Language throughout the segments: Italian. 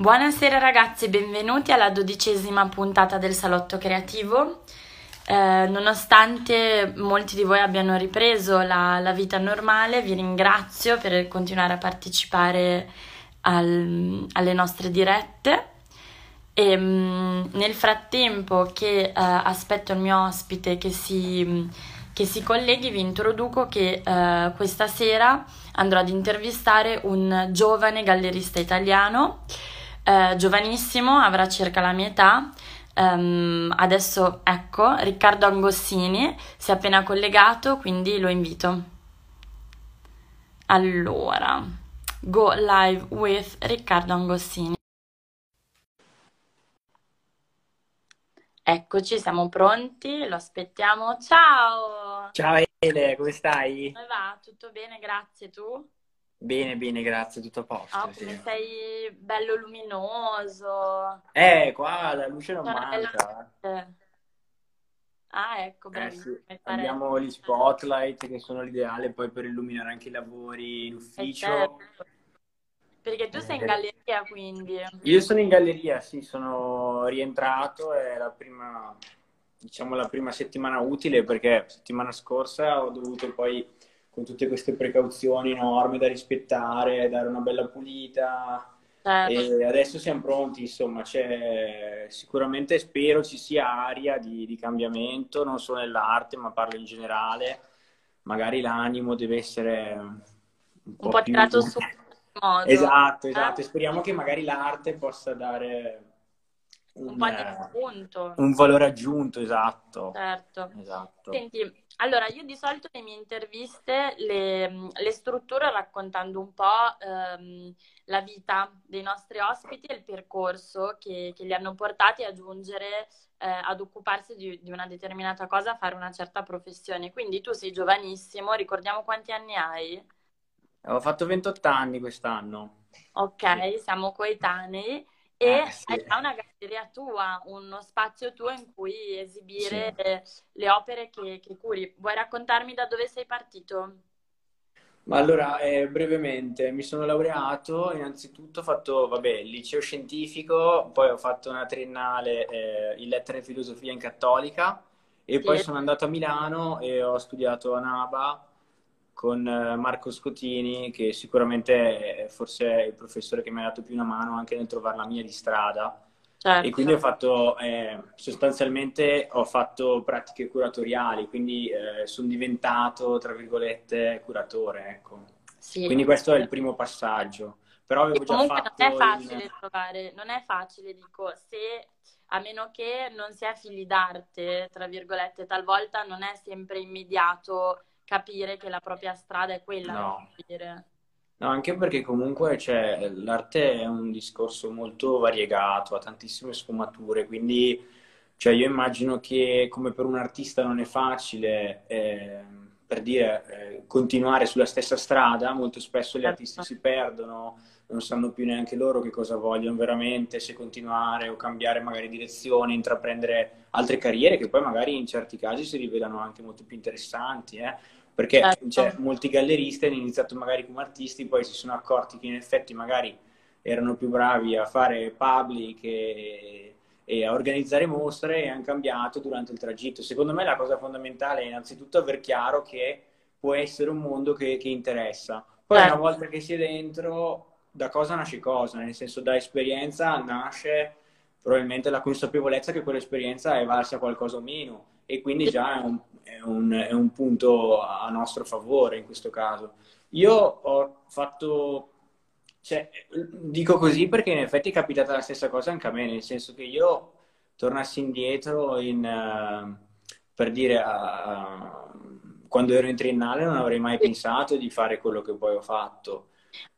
Buonasera ragazzi, benvenuti alla dodicesima puntata del Salotto Creativo. Eh, nonostante molti di voi abbiano ripreso la, la, vita normale, vi ringrazio per continuare a partecipare al, alle nostre dirette. E mh, mm, nel frattempo che eh, aspetto il mio ospite che si, che si colleghi, vi introduco che eh, questa sera andrò ad intervistare un giovane gallerista italiano, eh, giovanissimo, avrà circa la mia età. Um, adesso ecco, Riccardo Angossini si è appena collegato, quindi lo invito. Allora, go live with Riccardo Angossini. Eccoci, siamo pronti, lo aspettiamo. Ciao! Ciao Ele, come stai? Come va? Tutto bene, grazie. Tu? Bene, bene, grazie, tutto a posto. Oh, sì. sei bello luminoso. Eh, qua la luce non manca. Ah, ecco, eh, bravissimo. sì. Abbiamo gli spotlight che sono l'ideale poi per illuminare anche i lavori in ufficio. Eh, certo. Perché tu sei in galleria, quindi. Io sono in galleria, sì, sono rientrato, è la prima, diciamo, la prima settimana utile perché settimana scorsa ho dovuto poi, con tutte queste precauzioni enormi da rispettare, dare una bella pulita. Certo. E adesso siamo pronti, insomma, c'è sicuramente spero ci sia aria di, di cambiamento, non solo nell'arte, ma parlo in generale. Magari l'animo deve essere un po', un po più... tirato su modo. Esatto, esatto. E speriamo che magari l'arte possa dare un, un po' punto. Un valore aggiunto, esatto. Certo. esatto. Senti, allora io di solito nelle mie interviste le, le strutturo raccontando un po' ehm, la vita dei nostri ospiti e il percorso che, che li hanno portati a giungere eh, ad occuparsi di, di, una determinata cosa, a fare una certa professione. Quindi tu sei giovanissimo, ricordiamo quanti anni hai? Ho fatto 28 anni quest'anno. Ok, siamo coetanei. E eh, sì. hai una galleria tua, uno spazio tuo in cui esibire sì. le opere che, che, curi. Vuoi raccontarmi da dove sei partito? Ma allora, eh, brevemente, mi sono laureato, innanzitutto ho fatto, vabbè, il liceo scientifico, poi ho fatto una triennale eh, in lettere e filosofia in cattolica e sì. poi sono andato a Milano e ho studiato a Naba con eh, Marco Scotini, che sicuramente è forse il professore che mi ha dato più una mano anche nel trovare la mia di strada. Certo. E quindi ho fatto, eh, sostanzialmente ho fatto pratiche curatoriali, quindi eh, sono diventato, tra virgolette, curatore, ecco. Sì. Quindi questo è il primo passaggio. Però avevo già fatto... non è facile il... trovare, non è facile, dico, se a meno che non si è figli d'arte, tra virgolette, talvolta non è sempre immediato capire che la propria strada è quella. No. No, anche perché comunque cioè, l'arte è un discorso molto variegato, ha tantissime sfumature, quindi cioè, io immagino che come per un artista non è facile, eh, per dire, eh, continuare sulla stessa strada, molto spesso gli artisti certo. si perdono, non sanno più neanche loro che cosa vogliono veramente, se continuare o cambiare magari direzione, intraprendere altre carriere che poi magari in certi casi si rivelano anche molto più interessanti. Eh perché certo. cioè, molti galleristi hanno iniziato magari come artisti, poi si sono accorti che in effetti magari erano più bravi a fare public e, e a organizzare mostre e hanno cambiato durante il tragitto. Secondo me la cosa fondamentale è innanzitutto aver chiaro che può essere un mondo che, che interessa. Poi certo. una volta che si è dentro, da cosa nasce cosa? Nel senso, da esperienza nasce probabilmente la consapevolezza che quell'esperienza è valsa qualcosa o meno e quindi già è un, è un, è un punto a nostro favore in questo caso. Io ho fatto, cioè, dico così perché in effetti è capitata la stessa cosa anche a me, nel senso che io tornassi indietro in, uh, per dire, uh, quando ero in triennale non avrei mai pensato di fare quello che poi ho fatto.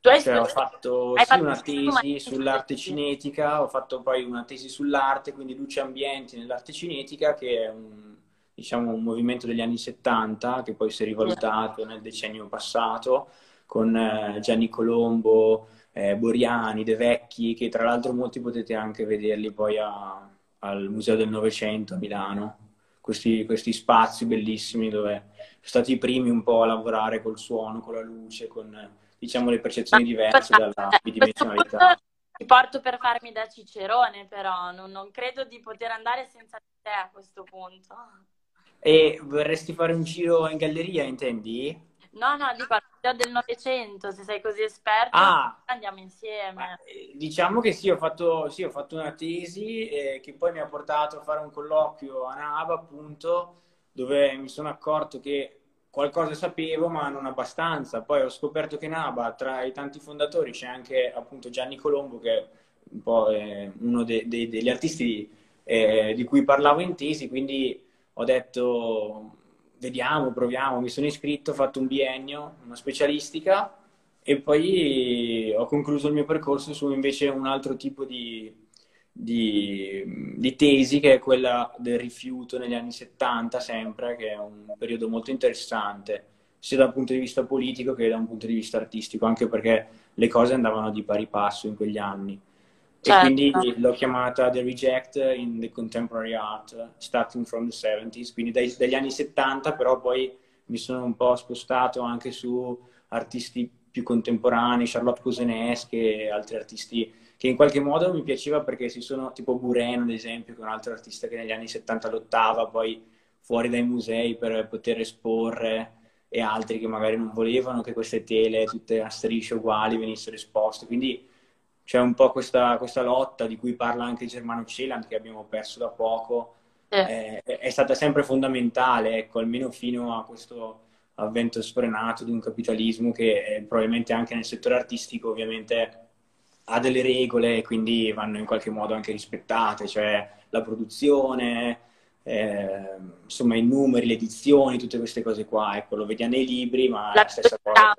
Tu hai cioè, ho fatto, sì, fatto una tesi sull'arte cinetica, ho fatto poi una tesi sull'arte, quindi luce ambienti nell'arte cinetica, che è un diciamo, un movimento degli anni 70 che poi si è rivalutato nel decennio passato con eh, Gianni Colombo, eh, Boriani, De Vecchi, che tra l'altro molti potete anche vederli poi a, al Museo del Novecento a Milano. Questi, questi, spazi bellissimi dove sono stati i primi un po' a lavorare col suono, con la luce, con diciamo le percezioni diverse dalla bidimensionalità. ti porto per farmi da cicerone, però non, non credo di poter andare senza te a questo punto. E vorresti fare un giro in galleria, intendi? No, no, dico al del Novecento, se sei così esperto, ah, andiamo insieme. Eh, diciamo che sì, ho fatto, sì, ho fatto una tesi eh, che poi mi ha portato a fare un colloquio a Nava, appunto, dove mi sono accorto che qualcosa sapevo, ma non abbastanza. Poi ho scoperto che Naba, tra i tanti fondatori, c'è anche appunto Gianni Colombo, che è un po' eh, uno de- de- degli artisti eh, di cui parlavo in tesi, quindi ho detto vediamo, proviamo, mi sono iscritto, ho fatto un biennio, una specialistica e poi ho concluso il mio percorso su invece un altro tipo di, di, di, tesi che è quella del rifiuto negli anni 70 sempre, che è un periodo molto interessante sia da un punto di vista politico che da un punto di vista artistico, anche perché le cose andavano di pari passo in quegli anni. Certo. E quindi l'ho chiamata The Reject in the Contemporary Art, starting from the 70s, quindi dai, dagli anni 70, però poi mi sono un po' spostato anche su artisti più contemporanei, Charlotte Cosenesque e altri artisti che in qualche modo mi piaceva perché si sono, tipo Buren ad esempio, che è un altro artista che negli anni 70 lottava poi fuori dai musei per poter esporre e altri che magari non volevano che queste tele tutte a strisce uguali venissero esposte. Quindi c'è un po' questa, questa, lotta di cui parla anche Germano Celand che abbiamo perso da poco. Eh. È, è, stata sempre fondamentale, ecco, almeno fino a questo avvento sfrenato di un capitalismo che eh, probabilmente anche nel settore artistico ovviamente ha delle regole e quindi vanno in qualche modo anche rispettate, cioè la produzione, eh, insomma i numeri, le edizioni, tutte queste cose qua, ecco, lo vediamo nei libri, ma la la stessa cosa.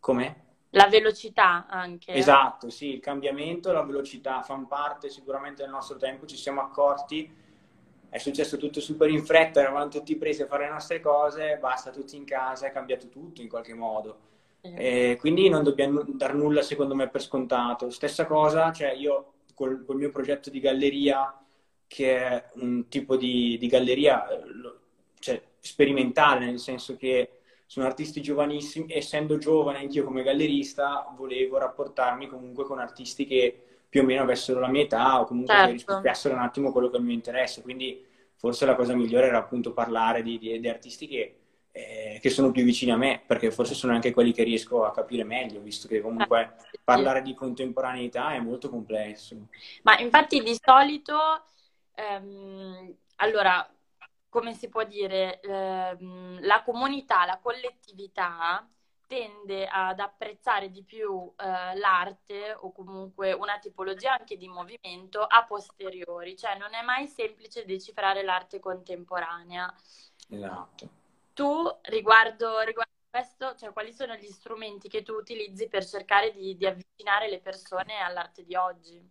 Come? La velocità anche. Esatto, sì, il cambiamento, la velocità fanno parte sicuramente del nostro tempo, ci siamo accorti, è successo tutto super in fretta, eravamo tutti presi a fare le nostre cose, basta tutti in casa, è cambiato tutto in qualche modo. Eh. quindi non dobbiamo dar nulla secondo me per scontato. Stessa cosa, cioè io col, col mio progetto di galleria, che è un tipo di, di galleria cioè, sperimentale, nel senso che sono artisti giovanissimi, essendo giovane anch'io come gallerista, volevo rapportarmi comunque con artisti che più o meno avessero la mia età o comunque certo. che rispecchiassero un attimo quello che è il mio interesse. Quindi forse la cosa migliore era appunto parlare di, di, di artisti che eh, che sono più vicini a me, perché forse sono anche quelli che riesco a capire meglio, visto che comunque ah, parlare di contemporaneità è molto complesso. Ma infatti di solito, ehm, allora, come si può dire, ehm, la comunità, la collettività tende ad apprezzare di più eh, l'arte o comunque una tipologia anche di movimento a posteriori, cioè non è mai semplice decifrare l'arte contemporanea. Esatto tu riguardo, riguardo questo, cioè, quali sono gli strumenti che tu utilizzi per cercare di, di avvicinare le persone all'arte di oggi?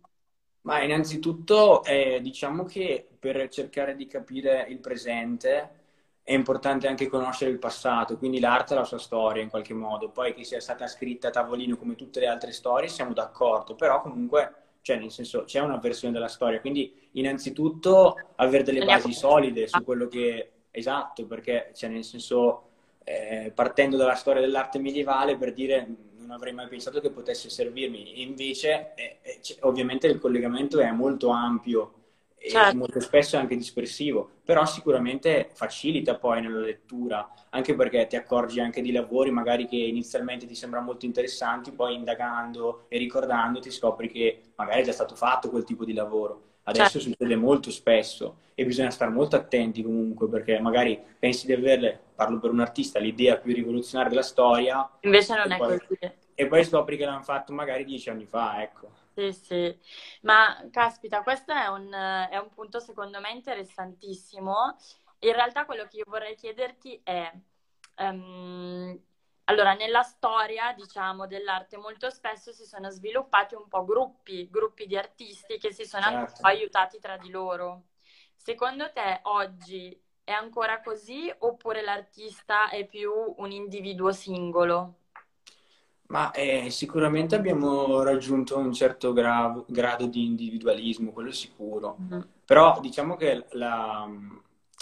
Ma innanzitutto eh, diciamo che per cercare di capire il presente è importante anche conoscere il passato, quindi l'arte ha la sua storia in qualche modo, poi che sia stata scritta a tavolino come tutte le altre storie siamo d'accordo, però comunque cioè nel senso c'è una versione della storia, quindi innanzitutto avere delle basi solide su quello che Esatto, perché cioè, nel senso, eh, partendo dalla storia dell'arte medievale, per dire non avrei mai pensato che potesse servirmi, invece eh, eh, ovviamente il collegamento è molto ampio certo. e molto spesso è anche dispersivo, però sicuramente facilita poi nella lettura, anche perché ti accorgi anche di lavori magari che inizialmente ti sembrano molto interessanti, poi indagando e ricordando ti scopri che magari è già stato fatto quel tipo di lavoro. Adesso certo. succede molto spesso e bisogna stare molto attenti comunque perché magari pensi di averle, parlo per un artista, l'idea più rivoluzionaria della storia. Invece non è poi, così. E poi scopri che l'hanno fatto magari dieci anni fa, ecco. Sì, sì, ma caspita, questo è un, è un punto secondo me interessantissimo. In realtà quello che io vorrei chiederti è... Um, allora, nella storia, diciamo, dell'arte molto spesso si sono sviluppati un po' gruppi, gruppi di artisti che si sono certo. aiutati tra di loro. Secondo te oggi è ancora così oppure l'artista è più un individuo singolo? Ma eh, sicuramente abbiamo raggiunto un certo gra- grado di individualismo, quello sicuro. Mm-hmm. Però diciamo che la,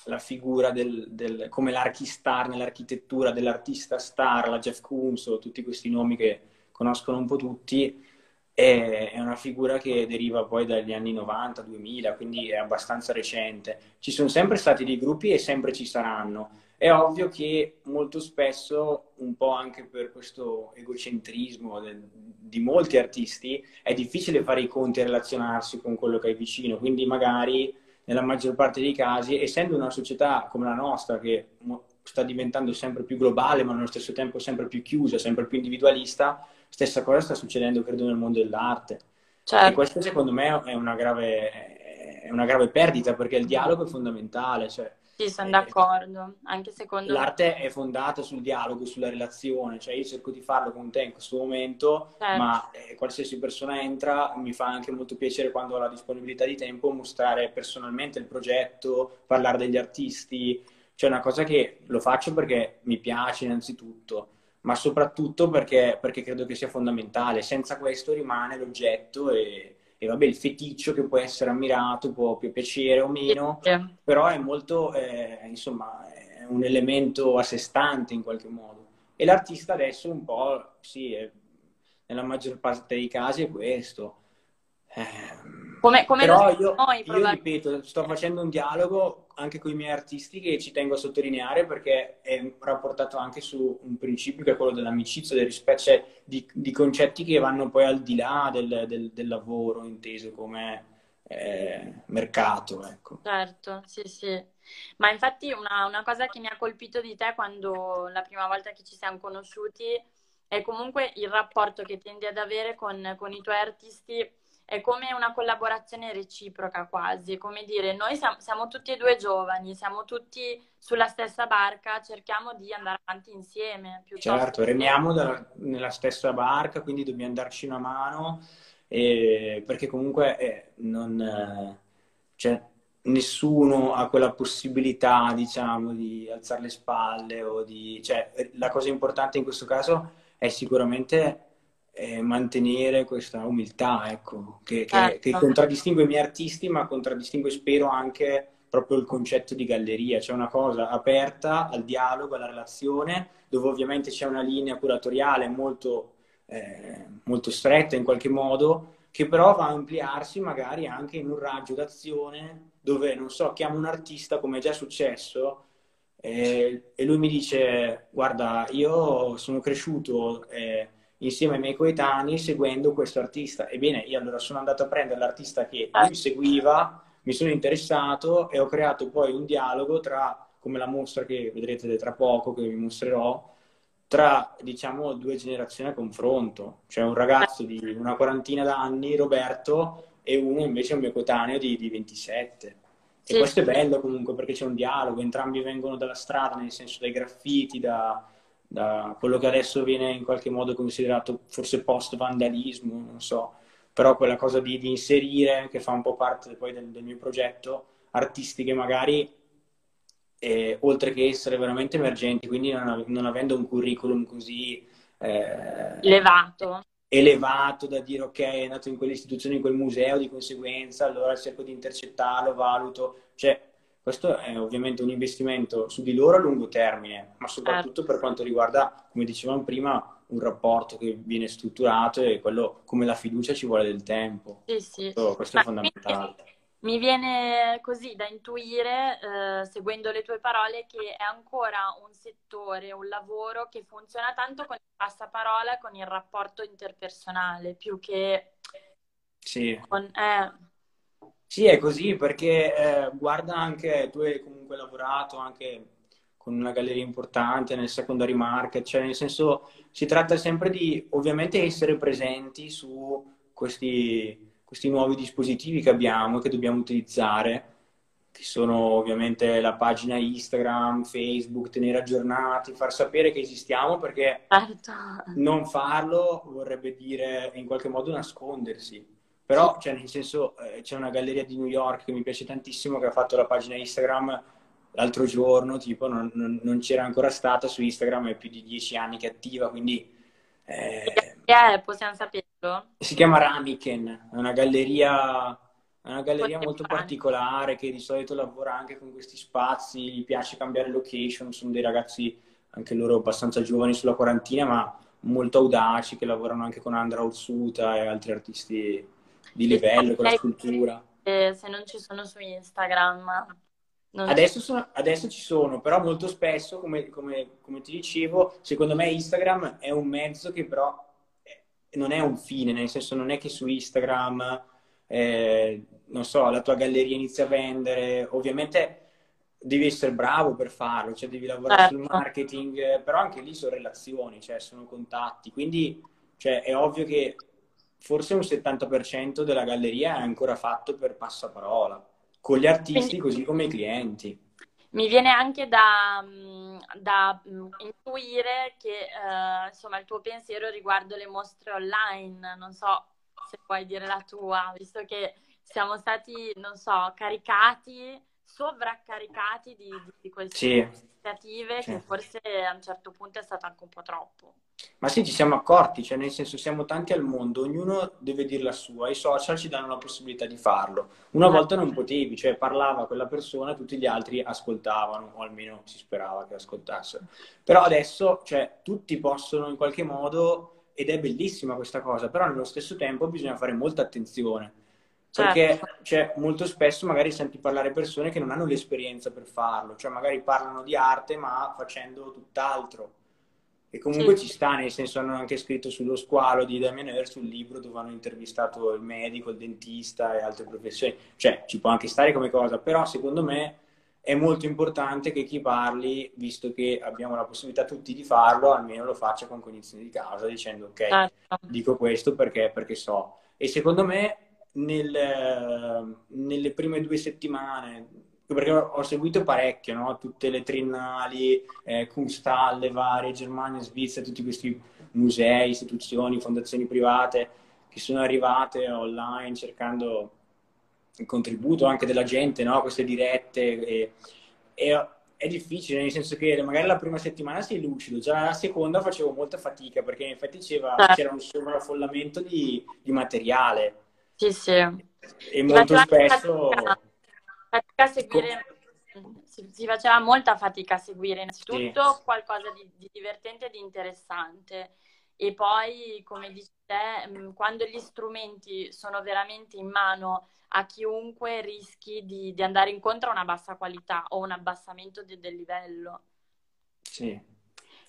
la figura del, del, come l'archistar nell'architettura dell'artista star, la Jeff Koons o tutti questi nomi che conoscono un po' tutti, è una figura che deriva poi dagli anni 90, 2000, quindi è abbastanza recente. Ci sono sempre stati dei gruppi e sempre ci saranno. È ovvio che molto spesso, un po' anche per questo egocentrismo di molti artisti, è difficile fare i conti e relazionarsi con quello che hai vicino, quindi magari nella maggior parte dei casi, essendo una società come la nostra che sta diventando sempre più globale, ma allo stesso tempo sempre più chiusa, sempre più individualista, Stessa cosa sta succedendo, credo, nel mondo dell'arte. Certo. E questo secondo me è una grave, è una grave perdita perché il dialogo è fondamentale. Cioè, sì, sono d'accordo, anche secondo L'arte me. è fondata sul dialogo, sulla relazione, cioè io cerco di farlo con te in questo momento, certo. ma eh, qualsiasi persona entra mi fa anche molto piacere quando ho la disponibilità di tempo mostrare personalmente il progetto, parlare degli artisti, cioè una cosa che lo faccio perché mi piace innanzitutto ma soprattutto perché, perché, credo che sia fondamentale. Senza questo rimane l'oggetto e, e, vabbè, il feticcio che può essere ammirato, può più piacere o meno, sì. però è molto, eh, insomma, è un elemento a sé stante in qualche modo. E l'artista adesso un po', sì, è, nella maggior parte dei casi è questo. Eh, come, come Però io, noi, io ripeto, sto facendo un dialogo anche con i miei artisti che ci tengo a sottolineare perché è rapportato anche su un principio che è quello dell'amicizia, del rispetto, cioè di, di concetti che vanno poi al di là del, del, del lavoro inteso come eh, mercato. Ecco. Certo, sì, sì. Ma infatti una, una cosa che mi ha colpito di te quando la prima volta che ci siamo conosciuti è comunque il rapporto che tendi ad avere con, con i tuoi artisti è come una collaborazione reciproca quasi, come dire, noi siamo, siamo, tutti e due giovani, siamo tutti sulla stessa barca, cerchiamo di andare avanti insieme. Certo, remiamo da, nella stessa barca, quindi dobbiamo darci una mano, eh, perché comunque eh, non, eh, cioè, nessuno ha quella possibilità, diciamo, di alzare le spalle o di... Cioè, la cosa importante in questo caso è sicuramente eh, mantenere questa umiltà, ecco, che, che, certo. che, contraddistingue i miei artisti, ma contraddistingue, spero, anche proprio il concetto di galleria, cioè una cosa aperta al dialogo, alla relazione, dove ovviamente c'è una linea curatoriale molto, eh, molto stretta in qualche modo, che però va a ampliarsi magari anche in un raggio d'azione dove, non so, chiamo un artista, come è già successo, eh, e lui mi dice, guarda, io sono cresciuto... Eh, insieme ai miei coetanei seguendo questo artista. Ebbene, io allora sono andato a prendere l'artista che lui seguiva, mi sono interessato e ho creato poi un dialogo tra, come la mostra che vedrete tra poco, che vi mostrerò, tra, diciamo, due generazioni a confronto. Cioè un ragazzo di una quarantina d'anni, Roberto, e uno invece un mio coetaneo di, di 27. E questo è bello comunque perché c'è un dialogo, entrambi vengono dalla strada, nel senso dai graffiti, da, da quello che adesso viene in qualche modo considerato forse post-vandalismo, non so, però quella cosa di, di inserire, che fa un po' parte poi del, del mio progetto, artisti che magari, eh, oltre che essere veramente emergenti, quindi non, non avendo un curriculum così... Eh, elevato. Elevato da dire ok, è andato in quell'istituzione, in quel museo, di conseguenza, allora cerco di intercettarlo, valuto, cioè questo è ovviamente un investimento su di loro a lungo termine, ma soprattutto certo. per quanto riguarda, come dicevamo prima, un rapporto che viene strutturato e quello come la fiducia ci vuole del tempo. Sì, sì. Questo, questo è fondamentale. Mi viene così da intuire, eh, seguendo le tue parole, che è ancora un settore, un lavoro che funziona tanto con il passaparola con il rapporto interpersonale, più che sì. con... Eh, sì, è così perché eh, guarda anche, tu hai comunque lavorato anche con una galleria importante nel secondary market, cioè nel senso si tratta sempre di ovviamente essere presenti su questi, questi nuovi dispositivi che abbiamo, che dobbiamo utilizzare, che sono ovviamente la pagina Instagram, Facebook, tenere aggiornati, far sapere che esistiamo perché certo. non farlo vorrebbe dire in qualche modo nascondersi però, cioè, nel senso, eh, c'è una galleria di New York che mi piace tantissimo, che ha fatto la pagina Instagram l'altro giorno, tipo, non, non, non c'era ancora stata su Instagram, è più di dieci anni che è attiva, quindi... Eh, è, possiamo saperlo? Si chiama Ramiken, è una galleria, è una galleria molto particolare che di solito lavora anche con questi spazi, gli piace cambiare location, sono dei ragazzi anche loro abbastanza giovani sulla quarantina, ma molto audaci che lavorano anche con Andra Ursuta e altri artisti di livello, con la scultura. Se non ci sono su Instagram. Adesso, sono, adesso, ci sono, però molto spesso, come, come, come, ti dicevo, secondo me Instagram è un mezzo che però non è un fine, nel senso non è che su Instagram, eh, non so, la tua galleria inizia a vendere, ovviamente devi essere bravo per farlo, cioè devi lavorare certo. sul marketing, però anche lì sono relazioni, cioè sono contatti, quindi cioè, è ovvio che forse un 70% della galleria è ancora fatto per passaparola, con gli artisti quindi, così come i clienti. Mi viene anche da, mm, da mm, intuire che uh, insomma il tuo pensiero riguardo le mostre online, non so se puoi dire la tua, visto che siamo stati, non so, caricati sovraccaricati di, di queste sì. iniziative sì. che forse a un certo punto è stato anche un po' troppo. Ma sì, ci siamo accorti, cioè nel senso siamo tanti al mondo, ognuno deve dire la sua, i social ci danno la possibilità di farlo. Una volta non potevi, cioè parlava quella persona, tutti gli altri ascoltavano, o almeno si sperava che ascoltassero. Però adesso, cioè, tutti possono in qualche modo, ed è bellissima questa cosa, però nello stesso tempo bisogna fare molta attenzione perché certo. cioè, molto spesso magari senti parlare persone che non hanno l'esperienza per farlo, cioè magari parlano di arte ma facendo tutt'altro. E comunque sì. ci sta, nel senso hanno anche scritto sullo squalo di Damien Hirst un libro dove hanno intervistato il medico, il dentista e altre professioni. Cioè, ci può anche stare come cosa, però secondo me è molto importante che chi parli, visto che abbiamo la possibilità tutti di farlo, almeno lo faccia con cognizione di causa, dicendo ok, certo. dico questo perché, perché so. E secondo me nel, nelle prime due settimane, perché ho seguito parecchio, no? tutte le triennali, eh, Kunsthalle varie, Germania, Svizzera, tutti questi musei, istituzioni, fondazioni private che sono arrivate online cercando il contributo anche della gente, no? queste dirette. E, e è difficile, nel senso che magari la prima settimana sei lucido, già la seconda facevo molta fatica perché in effetti c'era, certo. c'era un sovraffollamento di, di materiale sì, sì. E molto spesso... Fatica, fatica a seguire, si, si, faceva molta fatica a seguire innanzitutto sì. qualcosa di, di divertente e di interessante. E poi, come dici te, mm, quando gli strumenti sono veramente in mano a chiunque rischi di, di andare incontro a una bassa qualità o un abbassamento di, del livello. Sì.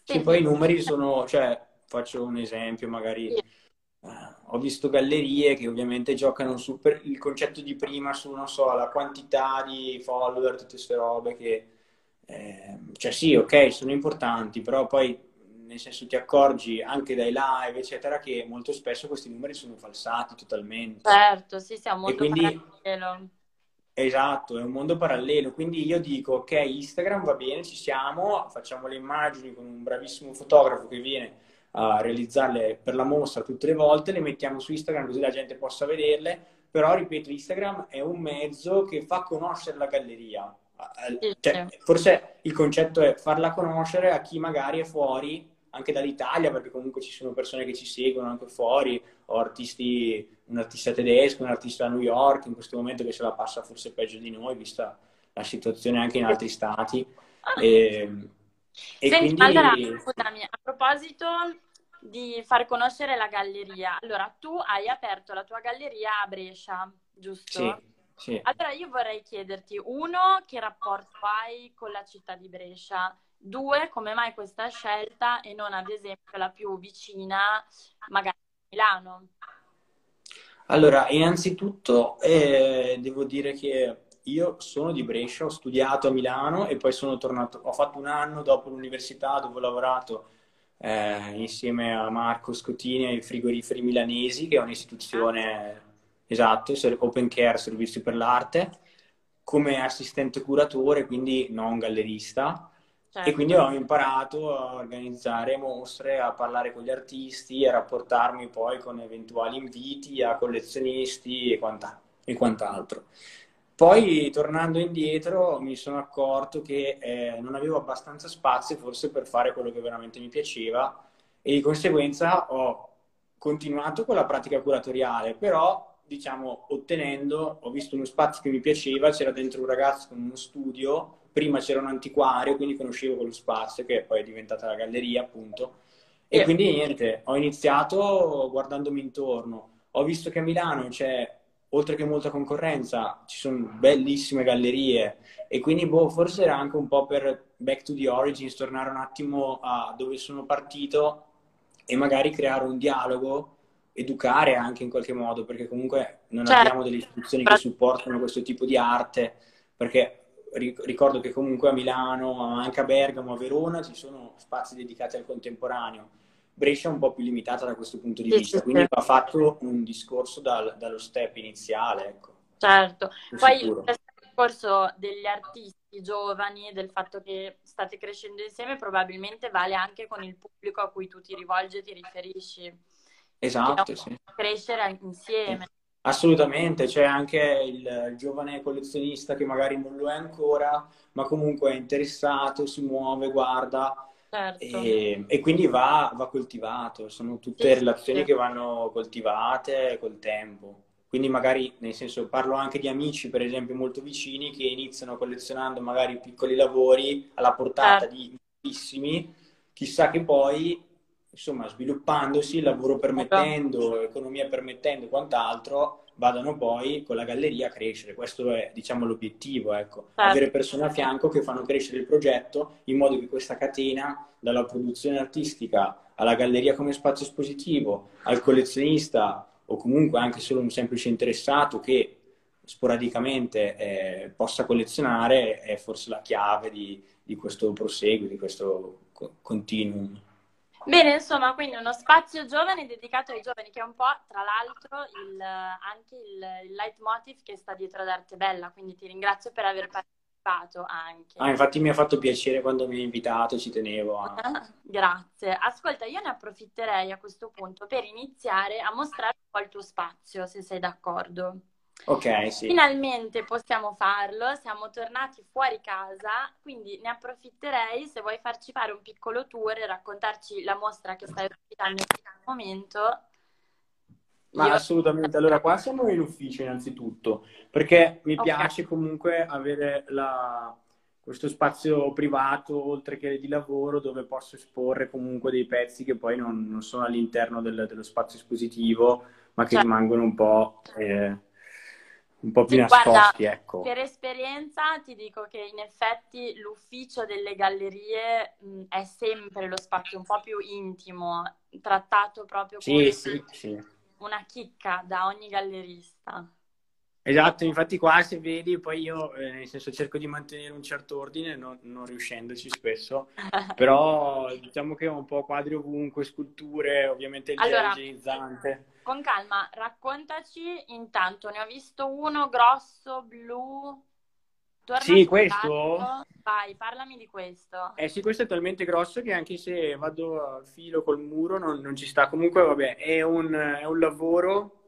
sì. sì. poi i numeri sono, cioè, faccio un esempio, magari sì ho visto gallerie che ovviamente giocano su per il concetto di prima su, non so, la quantità di follower, tutte queste robe che, eh, cioè sì, ok, sono importanti, però poi nel senso ti accorgi anche dai live, eccetera, che molto spesso questi numeri sono falsati totalmente. Certo, sì, siamo molto quindi, parallelo. Esatto, è un mondo parallelo, quindi io dico, ok, Instagram va bene, ci siamo, facciamo le immagini con un bravissimo fotografo che viene a realizzarle per la mostra tutte le volte, le mettiamo su Instagram così la gente possa vederle, però ripeto, Instagram è un mezzo che fa conoscere la galleria. Cioè, forse il concetto è farla conoscere a chi magari è fuori anche dall'Italia, perché comunque ci sono persone che ci seguono anche fuori, o artisti, un artista tedesco, un artista a New York, in questo momento che se la passa forse peggio di noi, vista la situazione anche in altri stati. Ah. E, e Senti, quindi... allora, scusami, a proposito di far conoscere la galleria, allora tu hai aperto la tua galleria a Brescia, giusto? Sì, sì. Allora io vorrei chiederti, uno, che rapporto hai con la città di Brescia? Due, come mai questa scelta e non ad esempio la più vicina, magari Milano? Allora, innanzitutto eh, devo dire che io sono di Brescia, ho studiato a Milano e poi sono tornato, ho fatto un anno dopo l'università dove ho lavorato eh, insieme a Marco Scottini ai frigoriferi milanesi, che è un'istituzione, esatto, open care, servizi per l'arte, come assistente curatore, quindi non gallerista. Certo. E quindi ho imparato a organizzare mostre, a parlare con gli artisti, a rapportarmi poi con eventuali inviti a collezionisti e, e quant'altro. Poi tornando indietro mi sono accorto che eh, non avevo abbastanza spazio forse per fare quello che veramente mi piaceva e di conseguenza ho continuato con la pratica curatoriale, però diciamo ottenendo, ho visto uno spazio che mi piaceva, c'era dentro un ragazzo con uno studio, prima c'era un antiquario, quindi conoscevo quello spazio che poi è diventata la galleria appunto E quindi niente, ho iniziato guardandomi intorno. Ho visto che a Milano c'è, oltre che molta concorrenza, ci sono bellissime gallerie e quindi boh, forse era anche un po' per back to the origins, tornare un attimo a dove sono partito e magari creare un dialogo, educare anche in qualche modo, perché comunque non certo. abbiamo delle istituzioni che supportano questo tipo di arte, perché ricordo che comunque a Milano, anche a Bergamo, a Verona ci sono spazi dedicati al contemporaneo. Brescia è un po' più limitata da questo punto di sì, vista, sì, quindi va fatto un discorso dal, dallo step iniziale. Ecco. Certo, poi il discorso degli artisti giovani, del fatto che state crescendo insieme, probabilmente vale anche con il pubblico a cui tu ti rivolgi e ti riferisci. Esatto, sì. Crescere insieme. Assolutamente, c'è anche il giovane collezionista che magari non lo è ancora, ma comunque è interessato, si muove, guarda certo. e, e, quindi va, va, coltivato. Sono tutte sì, relazioni sì. che vanno coltivate col tempo. Quindi magari, nel senso, parlo anche di amici, per esempio, molto vicini che iniziano collezionando magari piccoli lavori alla portata certo. di moltissimi, chissà che poi insomma, sviluppandosi, lavoro permettendo, economia permettendo e quant'altro, vadano poi con la galleria a crescere. Questo è, diciamo, l'obiettivo, ecco. Certo. Avere persone a fianco che fanno crescere il progetto in modo che questa catena, dalla produzione artistica alla galleria come spazio espositivo, al collezionista o comunque anche solo un semplice interessato che sporadicamente eh, possa collezionare, è forse la chiave di, di questo proseguo, di questo continuum. Bene, insomma, quindi uno spazio giovane dedicato ai giovani, che è un po', tra l'altro, il, anche il, il leitmotiv che sta dietro ad Arte Bella, quindi ti ringrazio per aver partecipato anche. Ah, infatti mi ha fatto piacere quando mi hai invitato, ci tenevo. Grazie. Ascolta, io ne approfitterei a questo punto per iniziare a mostrare un po' il tuo spazio, se sei d'accordo. Ok, sì. Finalmente possiamo farlo, siamo tornati fuori casa, quindi ne approfitterei se vuoi farci fare un piccolo tour e raccontarci la mostra che stai ospitando in questo momento. Ma Io... assolutamente, allora qua siamo in ufficio innanzitutto, perché mi okay. piace comunque avere la... questo spazio privato, oltre che di lavoro, dove posso esporre comunque dei pezzi che poi non, non sono all'interno del, dello spazio espositivo, ma che certo. rimangono un po'... Eh un po' più sì, nascosti, guarda, ecco. Per esperienza ti dico che in effetti l'ufficio delle gallerie mh, è sempre lo spazio un po' più intimo, trattato proprio sì, come sì, una chicca da ogni gallerista. Esatto, infatti qua se vedi, poi io eh, nel senso cerco di mantenere un certo ordine, non, non riuscendoci spesso, però diciamo che ho un po' quadri ovunque, sculture, ovviamente il allora, igienizzante. Con calma, raccontaci intanto, ne ho visto uno grosso, blu. Torna sì, questo? Vai, parlami di questo. Eh sì, questo è talmente grosso che anche se vado a filo col muro non, non ci sta. Comunque, vabbè, è un, è un lavoro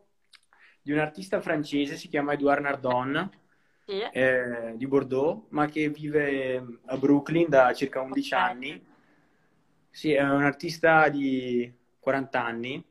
di un artista francese, si chiama Edouard Nardon, sì. eh, di Bordeaux, ma che vive a Brooklyn da circa 11 okay. anni. Sì, è un artista di 40 anni,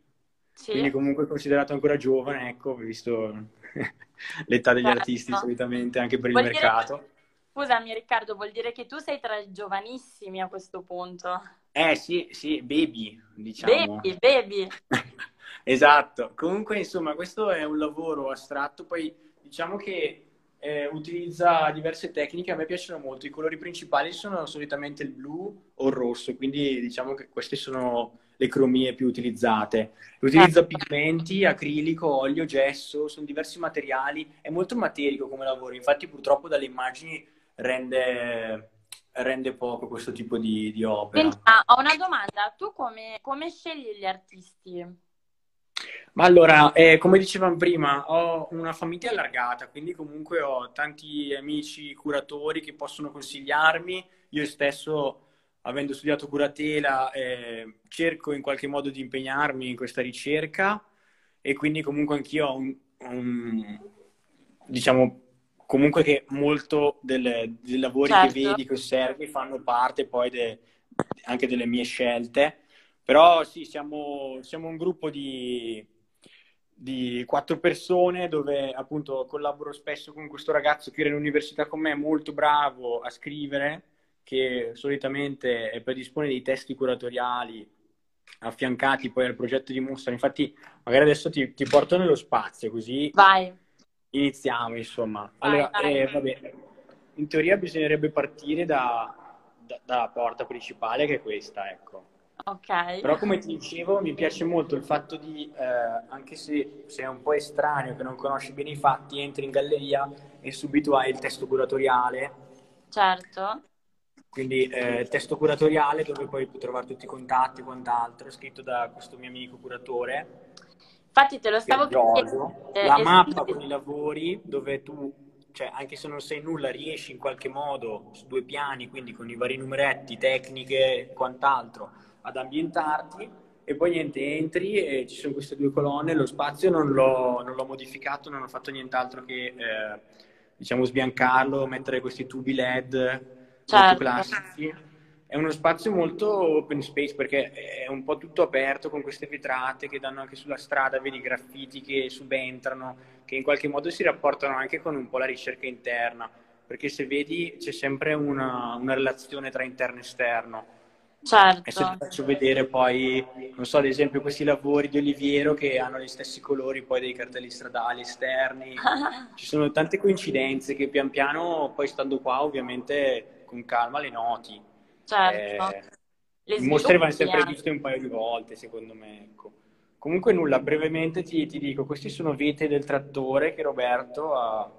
sì. quindi comunque considerato ancora giovane, ecco, visto l'età degli certo. artisti solitamente anche per vuol il mercato. Che... Scusami Riccardo, vuol dire che tu sei tra i giovanissimi a questo punto? Eh sì, sì, baby, diciamo. Baby, baby. Esatto, comunque insomma questo è un lavoro astratto, poi diciamo che eh, utilizza diverse tecniche, a me piacciono molto, i colori principali sono solitamente il blu o il rosso, quindi diciamo che queste sono le cromie più utilizzate. Utilizza pigmenti, acrilico, olio, gesso, sono diversi materiali, è molto materico come lavoro, infatti purtroppo dalle immagini rende, rende poco questo tipo di, di opera. Senta, ho una domanda, tu come, come scegli gli artisti? Ma allora, eh, come dicevamo prima, ho una famiglia allargata, quindi comunque ho tanti amici curatori che possono consigliarmi. Io stesso, avendo studiato curatela, eh, cerco in qualche modo di impegnarmi in questa ricerca e quindi comunque anch'io ho un, un diciamo, comunque che molto del, dei lavori certo. che vedi, che osservi, fanno parte poi de, anche delle mie scelte. Però sì, siamo, siamo un gruppo di di quattro persone dove appunto collaboro spesso con questo ragazzo che era in università con me, molto bravo a scrivere, che solitamente predispone dei testi curatoriali affiancati poi al progetto di mostra. Infatti, magari adesso ti, ti porto nello spazio, così Vai. iniziamo, insomma. Vai, Allora, vai. eh, vabbè, in teoria bisognerebbe partire da, da- dalla porta principale, che è questa, ecco. Ok. Però come ti dicevo, mi piace molto il fatto di, eh, anche se sei un po' estraneo, che non conosci bene i fatti, entri in galleria e subito hai il testo curatoriale, Certo. quindi eh, il testo curatoriale dove poi puoi trovare tutti i contatti e quant'altro, scritto da questo mio amico curatore, Infatti te lo stavo chiedendo. La eh, mappa con i lavori dove tu, cioè anche se non sai nulla, riesci in qualche modo su due piani, quindi con i vari numeretti, tecniche e quant'altro, ad ambientarti e poi niente, entri e ci sono queste due colonne, lo spazio non l'ho, non l'ho modificato, non ho fatto nient'altro che eh, diciamo sbiancarlo, mettere questi tubi LED molto Certo. classici. È uno spazio molto open space perché è un po' tutto aperto con queste vetrate che danno anche sulla strada, vedi i graffiti che subentrano, che in qualche modo si rapportano anche con un po' la ricerca interna, perché se vedi c'è sempre una, una relazione tra interno e esterno. E se ti Certo. faccio vedere poi, non so, ad esempio questi lavori di Oliviero che hanno gli stessi colori poi dei cartelli stradali esterni, ci sono tante coincidenze che pian piano, poi stando qua ovviamente con calma le noti. Certo. Eh, Le mostre vanno sempre anche. viste un paio di volte, secondo me. Ecco. Comunque nulla, brevemente ti, ti dico, questi sono vete del trattore che Roberto ha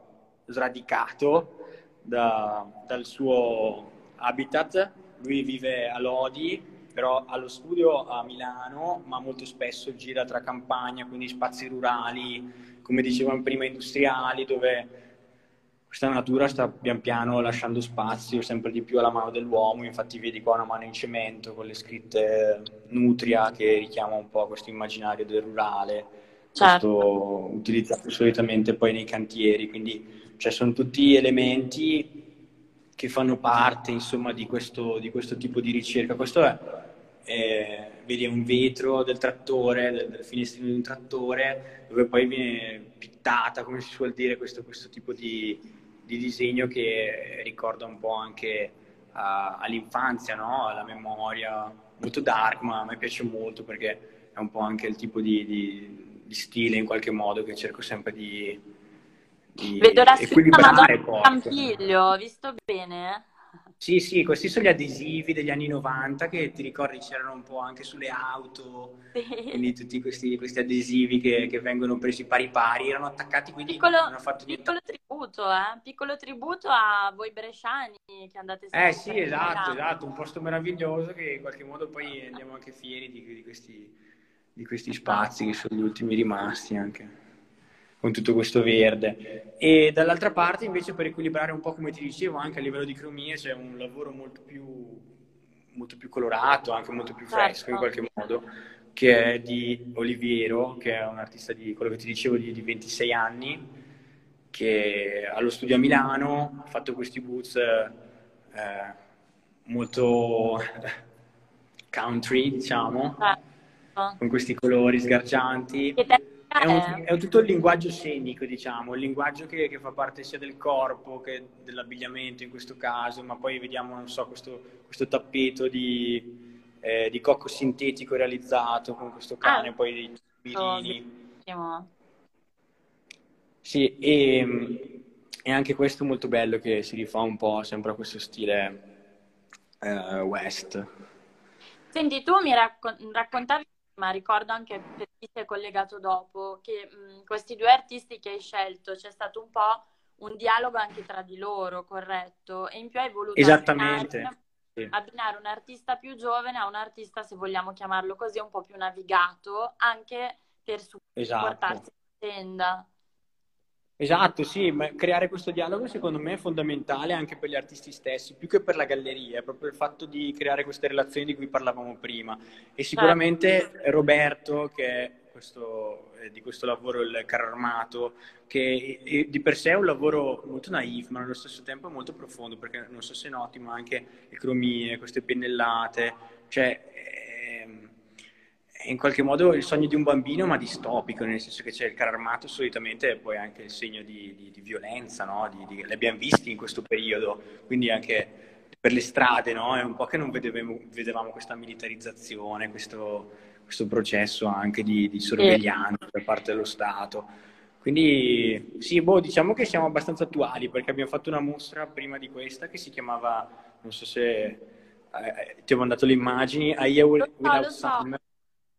sradicato da- dal suo habitat. Lui vive a Lodi, però ha lo studio a Milano, ma molto spesso gira tra campagna, quindi spazi rurali, come dicevamo prima, industriali, dove questa natura sta pian piano lasciando spazio sempre di più alla mano dell'uomo, infatti vedi qua una mano in cemento con le scritte Nutria che richiama un po' questo immaginario del rurale, Certo. questo utilizzato solitamente poi nei cantieri, quindi cioè, sono tutti elementi che fanno parte insomma di questo, di questo tipo di ricerca. Questo è, è- vedi, un vetro del trattore, del, del finestrino di un trattore, dove poi viene pittata, come si suol dire, questo, questo tipo di, di disegno che ricorda un po' anche a- all'infanzia, no? Alla memoria, molto dark, ma a me piace molto perché è un po' anche il tipo di, di- di stile in qualche modo che cerco sempre di, di Vedo la scritta Madonna. Campiglio, ho visto bene? Sì, sì, questi sono gli adesivi degli anni 90 che ti ricordi c'erano un po' anche sulle auto, Sì. quindi tutti questi, questi adesivi che, che vengono presi pari pari, erano attaccati, quindi Piccolo, non ho fatto niente. piccolo tributo, eh? Piccolo tributo a voi bresciani che andate Eh sempre sì, in esatto, esatto, un posto meraviglioso che in qualche modo poi andiamo anche fieri di, di questi, di questi spazi che sono gli ultimi rimasti anche con tutto questo verde. E dall'altra parte invece per equilibrare un po' come ti dicevo anche a livello di cromie c'è un lavoro molto più, molto più colorato, anche molto più fresco in Certo. qualche modo, che è di Oliviero, che è un artista di quello che ti dicevo di, di 26 anni, che ha lo studio a Milano, ha fatto questi boots eh, molto country, diciamo, Certo. con questi colori sgargianti. Tecnica È, un- è? è tutto il linguaggio scenico, diciamo, il linguaggio che, che fa parte sia del corpo che dell'abbigliamento in questo caso, ma poi vediamo, non so, questo, questo tappeto di, eh, di cocco sintetico realizzato con questo cane, Ah, poi dei birini. Sì, e, e anche questo molto bello che si rifà un po' sempre a questo stile eh, West. Senti, tu mi raccon- raccontavi, ma ricordo anche per chi si è collegato dopo, che mh, questi due artisti che hai scelto c'è stato un po' un dialogo anche tra di loro, corretto? E in più hai voluto Esattamente. abbinare, Sì. abbinare un artista più giovane a un artista, se vogliamo chiamarlo così, un po' più navigato, anche per Esatto. supportarsi a tenda. Esatto, sì, ma creare questo dialogo secondo me è fondamentale anche per gli artisti stessi, più che per la galleria, è proprio il fatto di creare queste relazioni di cui parlavamo prima. E sicuramente Roberto, che è questo, eh, di questo lavoro, il carro armato, che di per sé è un lavoro molto naif, ma nello stesso tempo è molto profondo, perché non so se noti, ma anche le cromie, queste pennellate, cioè in qualche modo il sogno di un bambino, ma distopico, nel senso che c'è il carro armato solitamente è poi anche il segno di, di- di violenza, no? Di- li abbiamo visti in questo periodo, quindi anche per le strade, no? È un po' che non vedevamo, vedevamo questa militarizzazione, questo, questo processo anche di, sorveglianza da parte dello Stato. Quindi sì, boh, diciamo che siamo abbastanza attuali perché abbiamo fatto una mostra prima di questa che si chiamava, non so se eh, ti ho mandato le immagini, Lo so, Without. Summer.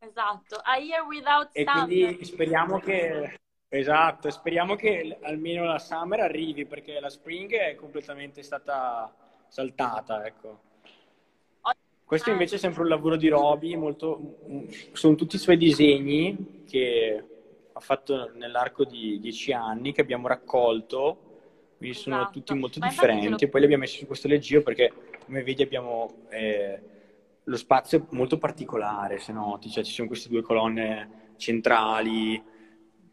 Esatto, A Year Without E Summer. quindi speriamo che, esatto, speriamo che almeno la Summer arrivi perché la Spring è completamente stata saltata, ecco. Questo invece è sempre un lavoro di Roby, molto, sono tutti i suoi disegni che ha fatto nell'arco di dieci anni, che abbiamo raccolto, quindi sono Esatto. tutti molto Ma differenti, lo- e poi li abbiamo messi su questo leggio perché, come vedi, abbiamo eh, lo spazio è molto particolare, se noti, cioè ci sono queste due colonne centrali,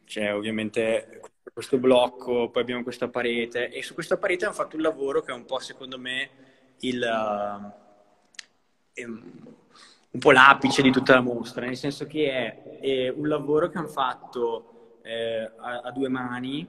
c'è ovviamente questo blocco, poi abbiamo questa parete, e su questa parete hanno fatto un lavoro che è un po', secondo me, il... eh, ehm, un po' l'apice di tutta la mostra, nel senso che è, è un lavoro che hanno fatto eh, a, a due mani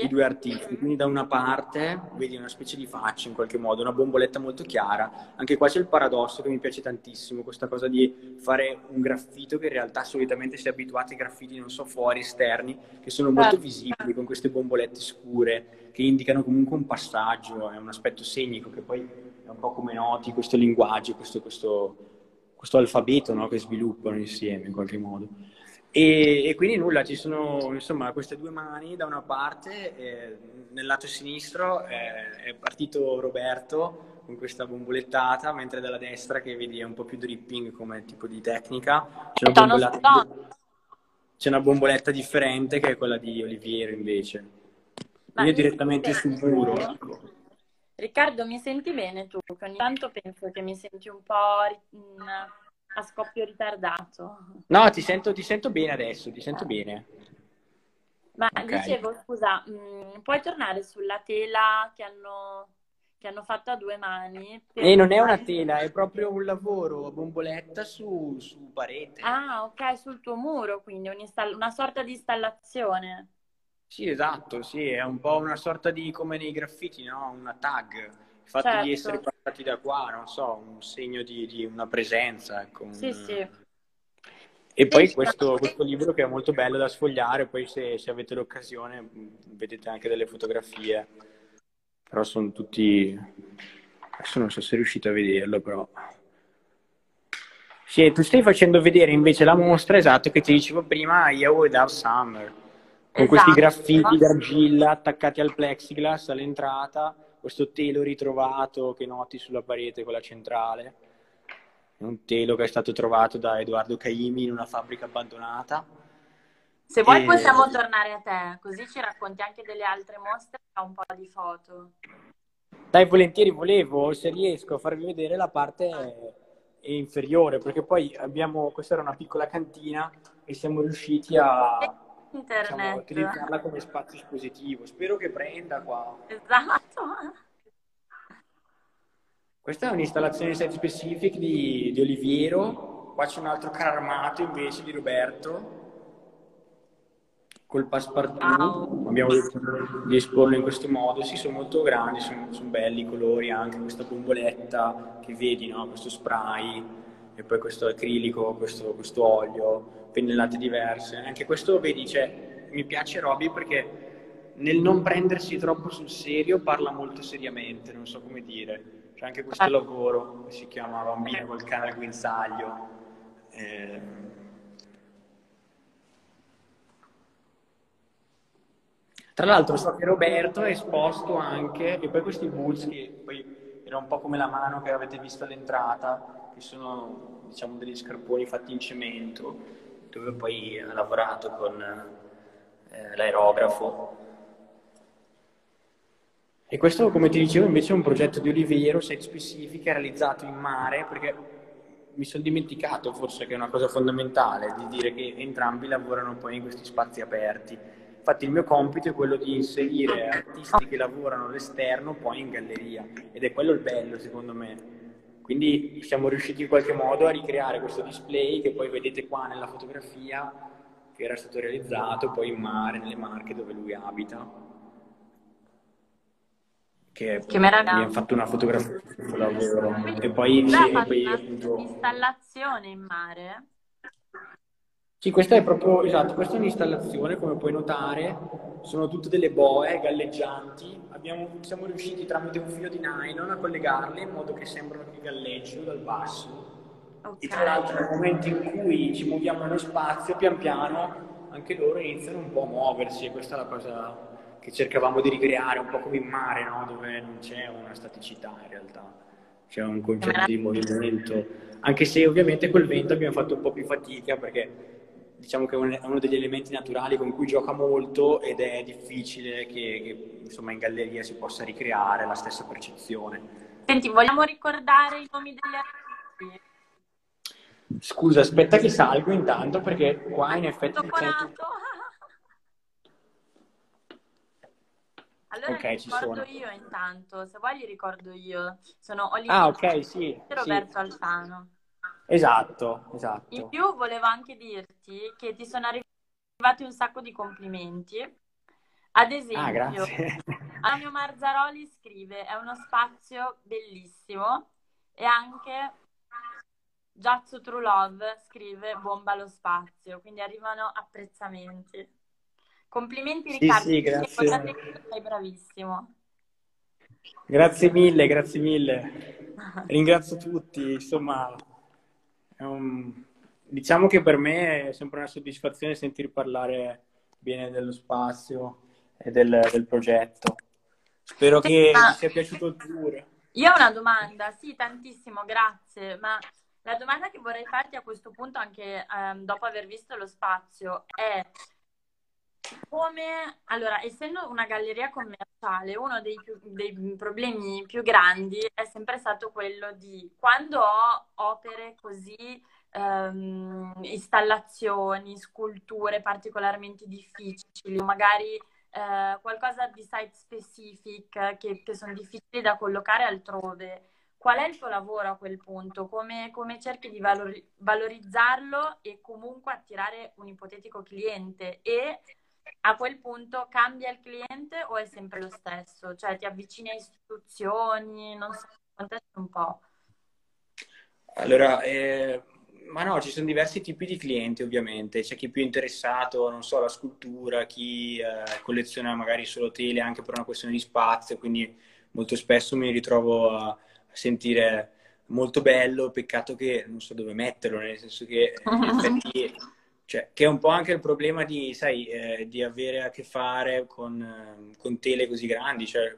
i Sì, due artisti, quindi da una parte vedi una specie di faccia in qualche modo, una bomboletta molto chiara. Anche qua c'è il paradosso che mi piace tantissimo, questa cosa di fare un graffito che in realtà solitamente si è abituati ai graffiti, non so, fuori, esterni, che sono molto Certo. visibili con queste bombolette scure che indicano comunque un passaggio, è un aspetto segnico che poi è un po' come noti questo linguaggio, questo, questo, questo alfabeto no, che sviluppano insieme in qualche modo. E, e quindi nulla, ci sono insomma queste due mani da una parte, eh, nel lato sinistro eh, è partito Roberto con questa bombolettata, mentre dalla destra che vedi è un po' più dripping come tipo di tecnica, c'è una bomboletta, c'è una bomboletta differente che è quella di Oliviero invece. Ma Io direttamente sul muro. ecco. Riccardo, mi senti bene tu? Che ogni tanto penso che mi senti un po' a scoppio ritardato. No, ti sento, ti sento bene adesso, ti sento bene. Ma Ok. dicevo, scusa, mh, puoi tornare sulla tela che hanno, che hanno fatto a due mani? Per- E non è una tela, è proprio un lavoro a bomboletta su, su parete. Ah, ok, sul tuo muro, quindi una sorta di installazione. Sì, esatto, sì, è un po' una sorta di come nei graffiti, no? Una tag, il fatto Certo. di essere passati da qua, non so, un segno di, di una presenza, ecco. un- Sì, sì. E poi questo, questo libro che è molto bello da sfogliare, poi se, se avete l'occasione mh, vedete anche delle fotografie, però sono tutti... Adesso non so se riuscite a vederlo, però... Sì, tu stai facendo vedere invece la mostra, esatto, che ti dicevo prima, Year Without Summer, con questi Esatto. graffiti d'argilla attaccati al plexiglass all'entrata, questo telo ritrovato che noti sulla parete, quella centrale. È un telo che è stato trovato da Edoardo Caimi in una fabbrica abbandonata. Se vuoi E- possiamo tornare a te, così ci racconti anche delle altre mostre e un po' di foto. Dai, volentieri volevo, se riesco, a farvi vedere la parte inferiore, perché poi abbiamo, questa era una piccola cantina e siamo riusciti a diciamo, Internet. utilizzarla come spazio espositivo. Spero che prenda qua. Esatto. Questa è un'installazione site specific di, di Oliviero, qua c'è un altro carro armato invece di Roberto, col passepartout, Wow. abbiamo deciso di esporlo in questo modo, sì, sono molto grandi, sono, sono belli i colori, anche questa bomboletta che vedi, no? questo spray, e poi questo acrilico, questo, questo olio, pennellate diverse, anche questo, vedi, cioè, mi piace Roby perché nel non prendersi troppo sul serio parla molto seriamente, non so come dire. C'è anche questo lavoro che si chiama Bambino col cane al guinzaglio. Eh, Tra l'altro so che Roberto è esposto anche, e poi questi boots che poi era un po' come la mano che avete visto all'entrata, che sono diciamo degli scarponi fatti in cemento, dove poi ha lavorato con eh, l'aerografo. E questo, come ti dicevo, invece è un progetto di Oliviero, site specifica, realizzato in mare, perché mi sono dimenticato forse che è una cosa fondamentale, di dire che entrambi lavorano poi in questi spazi aperti. Infatti il mio compito è quello di inserire artisti che lavorano all'esterno poi in galleria, ed è quello il bello secondo me. Quindi siamo riusciti in qualche modo a ricreare questo display che poi vedete qua nella fotografia, che era stato realizzato poi in mare, nelle Marche dove lui abita. che, che meraviglia. abbiamo fatto una fotografia lavoro. E poi, sì, e poi appunto... installazione in mare? Sì, questa è proprio, esatto, questa è un'installazione, come puoi notare, sono tutte delle boe galleggianti, Abbiamo, siamo riusciti tramite un filo di nylon a collegarle in modo che sembrano che galleggino dal basso. Okay. E tra l'altro nel momento in cui ci muoviamo nello spazio, pian piano, anche loro iniziano un po' a muoversi e questa è la cosa che cercavamo di ricreare, un po' come in mare, no? dove non c'è una staticità in realtà, c'è un concetto di movimento, anche se ovviamente col vento abbiamo fatto un po' più fatica perché diciamo che è uno degli elementi naturali con cui gioca molto ed è difficile che, che insomma, in galleria si possa ricreare la stessa percezione. Senti, vogliamo ricordare i nomi degli artisti? Scusa, aspetta che salgo intanto perché qua in effetti... Sento... Allora okay, ricordo io intanto, se vuoi li ricordo io. Sono Olivia ah, ok, sì. e Roberto sì. Alfano. Esatto, esatto. In più volevo anche dirti che ti sono arrivati un sacco di complimenti. Ad ah, esempio, ah, Antonio Marzaroli scrive: È uno spazio bellissimo. E anche Giazzo True Love scrive: Bomba lo spazio. Quindi arrivano apprezzamenti. Complimenti, sì, Riccardo. Sì, grazie. Sei bravissimo. Grazie mille, grazie mille. Ringrazio tutti. Insomma, un... diciamo che per me è sempre una soddisfazione sentir parlare bene dello spazio e del, del progetto. Spero che vi sia piaciuto il tour. Io ho una domanda, sì, tantissimo, grazie, ma la domanda che vorrei farti a questo punto, anche um, dopo aver visto lo spazio, è come, allora, essendo una galleria commerciale, uno dei, più, dei, problemi più grandi è sempre stato quello di quando ho opere così, um, installazioni, sculture particolarmente difficili, magari uh, qualcosa di site specific che, che sono difficili da collocare altrove. Qual è il tuo lavoro a quel punto? Come, come cerchi di valori, valorizzarlo e comunque attirare un ipotetico cliente? E a quel punto cambia il cliente o è sempre lo stesso? Cioè ti avvicini a istituzioni, non so, contesti un po'. Allora, eh, ma no, ci sono diversi tipi di clienti ovviamente, c'è chi è più interessato, non so, alla scultura, chi eh, colleziona magari solo tele anche per una questione di spazio, quindi molto spesso mi ritrovo a, sentire molto bello, peccato che non so dove metterlo, nel senso che in effetti cioè, che è un po' anche il problema di, sai, eh, di avere a che fare con, eh, con tele così grandi, cioè,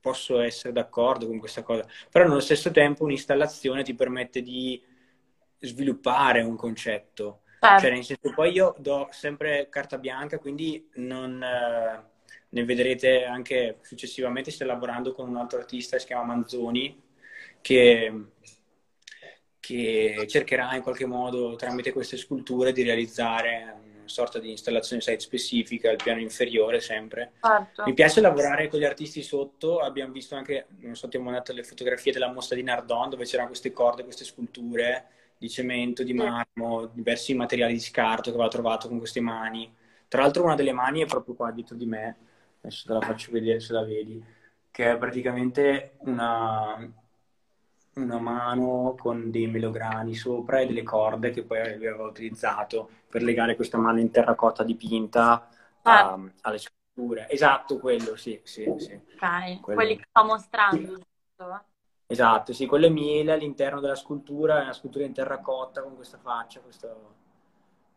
posso essere d'accordo con questa cosa, però nello stesso tempo un'installazione ti permette di sviluppare un concetto. Certo. Cioè, nel senso, poi io do sempre carta bianca, quindi non, eh, ne vedrete anche successivamente, sto lavorando con un altro artista che si chiama Manzoni, che che cercherà in qualche modo tramite queste sculture di realizzare una sorta di installazione site specifica al piano inferiore sempre. Certo. Mi piace lavorare con gli artisti sotto, abbiamo visto anche, non so, ti ho mandato le fotografie della mostra di Nardon dove c'erano queste corde, queste sculture di cemento, di marmo, diversi materiali di scarto che aveva trovato con queste mani. Tra l'altro una delle mani è proprio qua dietro di me, adesso te la faccio vedere se la vedi, che è praticamente una, una mano con dei melograni sopra e delle corde che poi aveva utilizzato per legare questa mano in terracotta dipinta ah. a, alle sculture. Esatto, quello, sì, sì, sì. Ok, quello. quelli che sto mostrando, giusto? Esatto, sì, quello è miele all'interno della scultura, è una scultura in terracotta con questa faccia, questo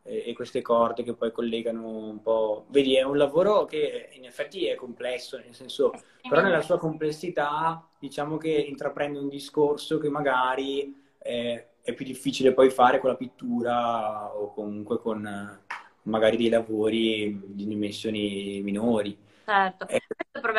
e, e, queste corde che poi collegano un po'. Vedi, è un lavoro che in effetti è complesso, nel senso, però nella sua complessità diciamo che intraprende un discorso che magari è, è più difficile poi fare con la pittura o comunque con magari dei lavori di dimensioni minori. Certo. Eh,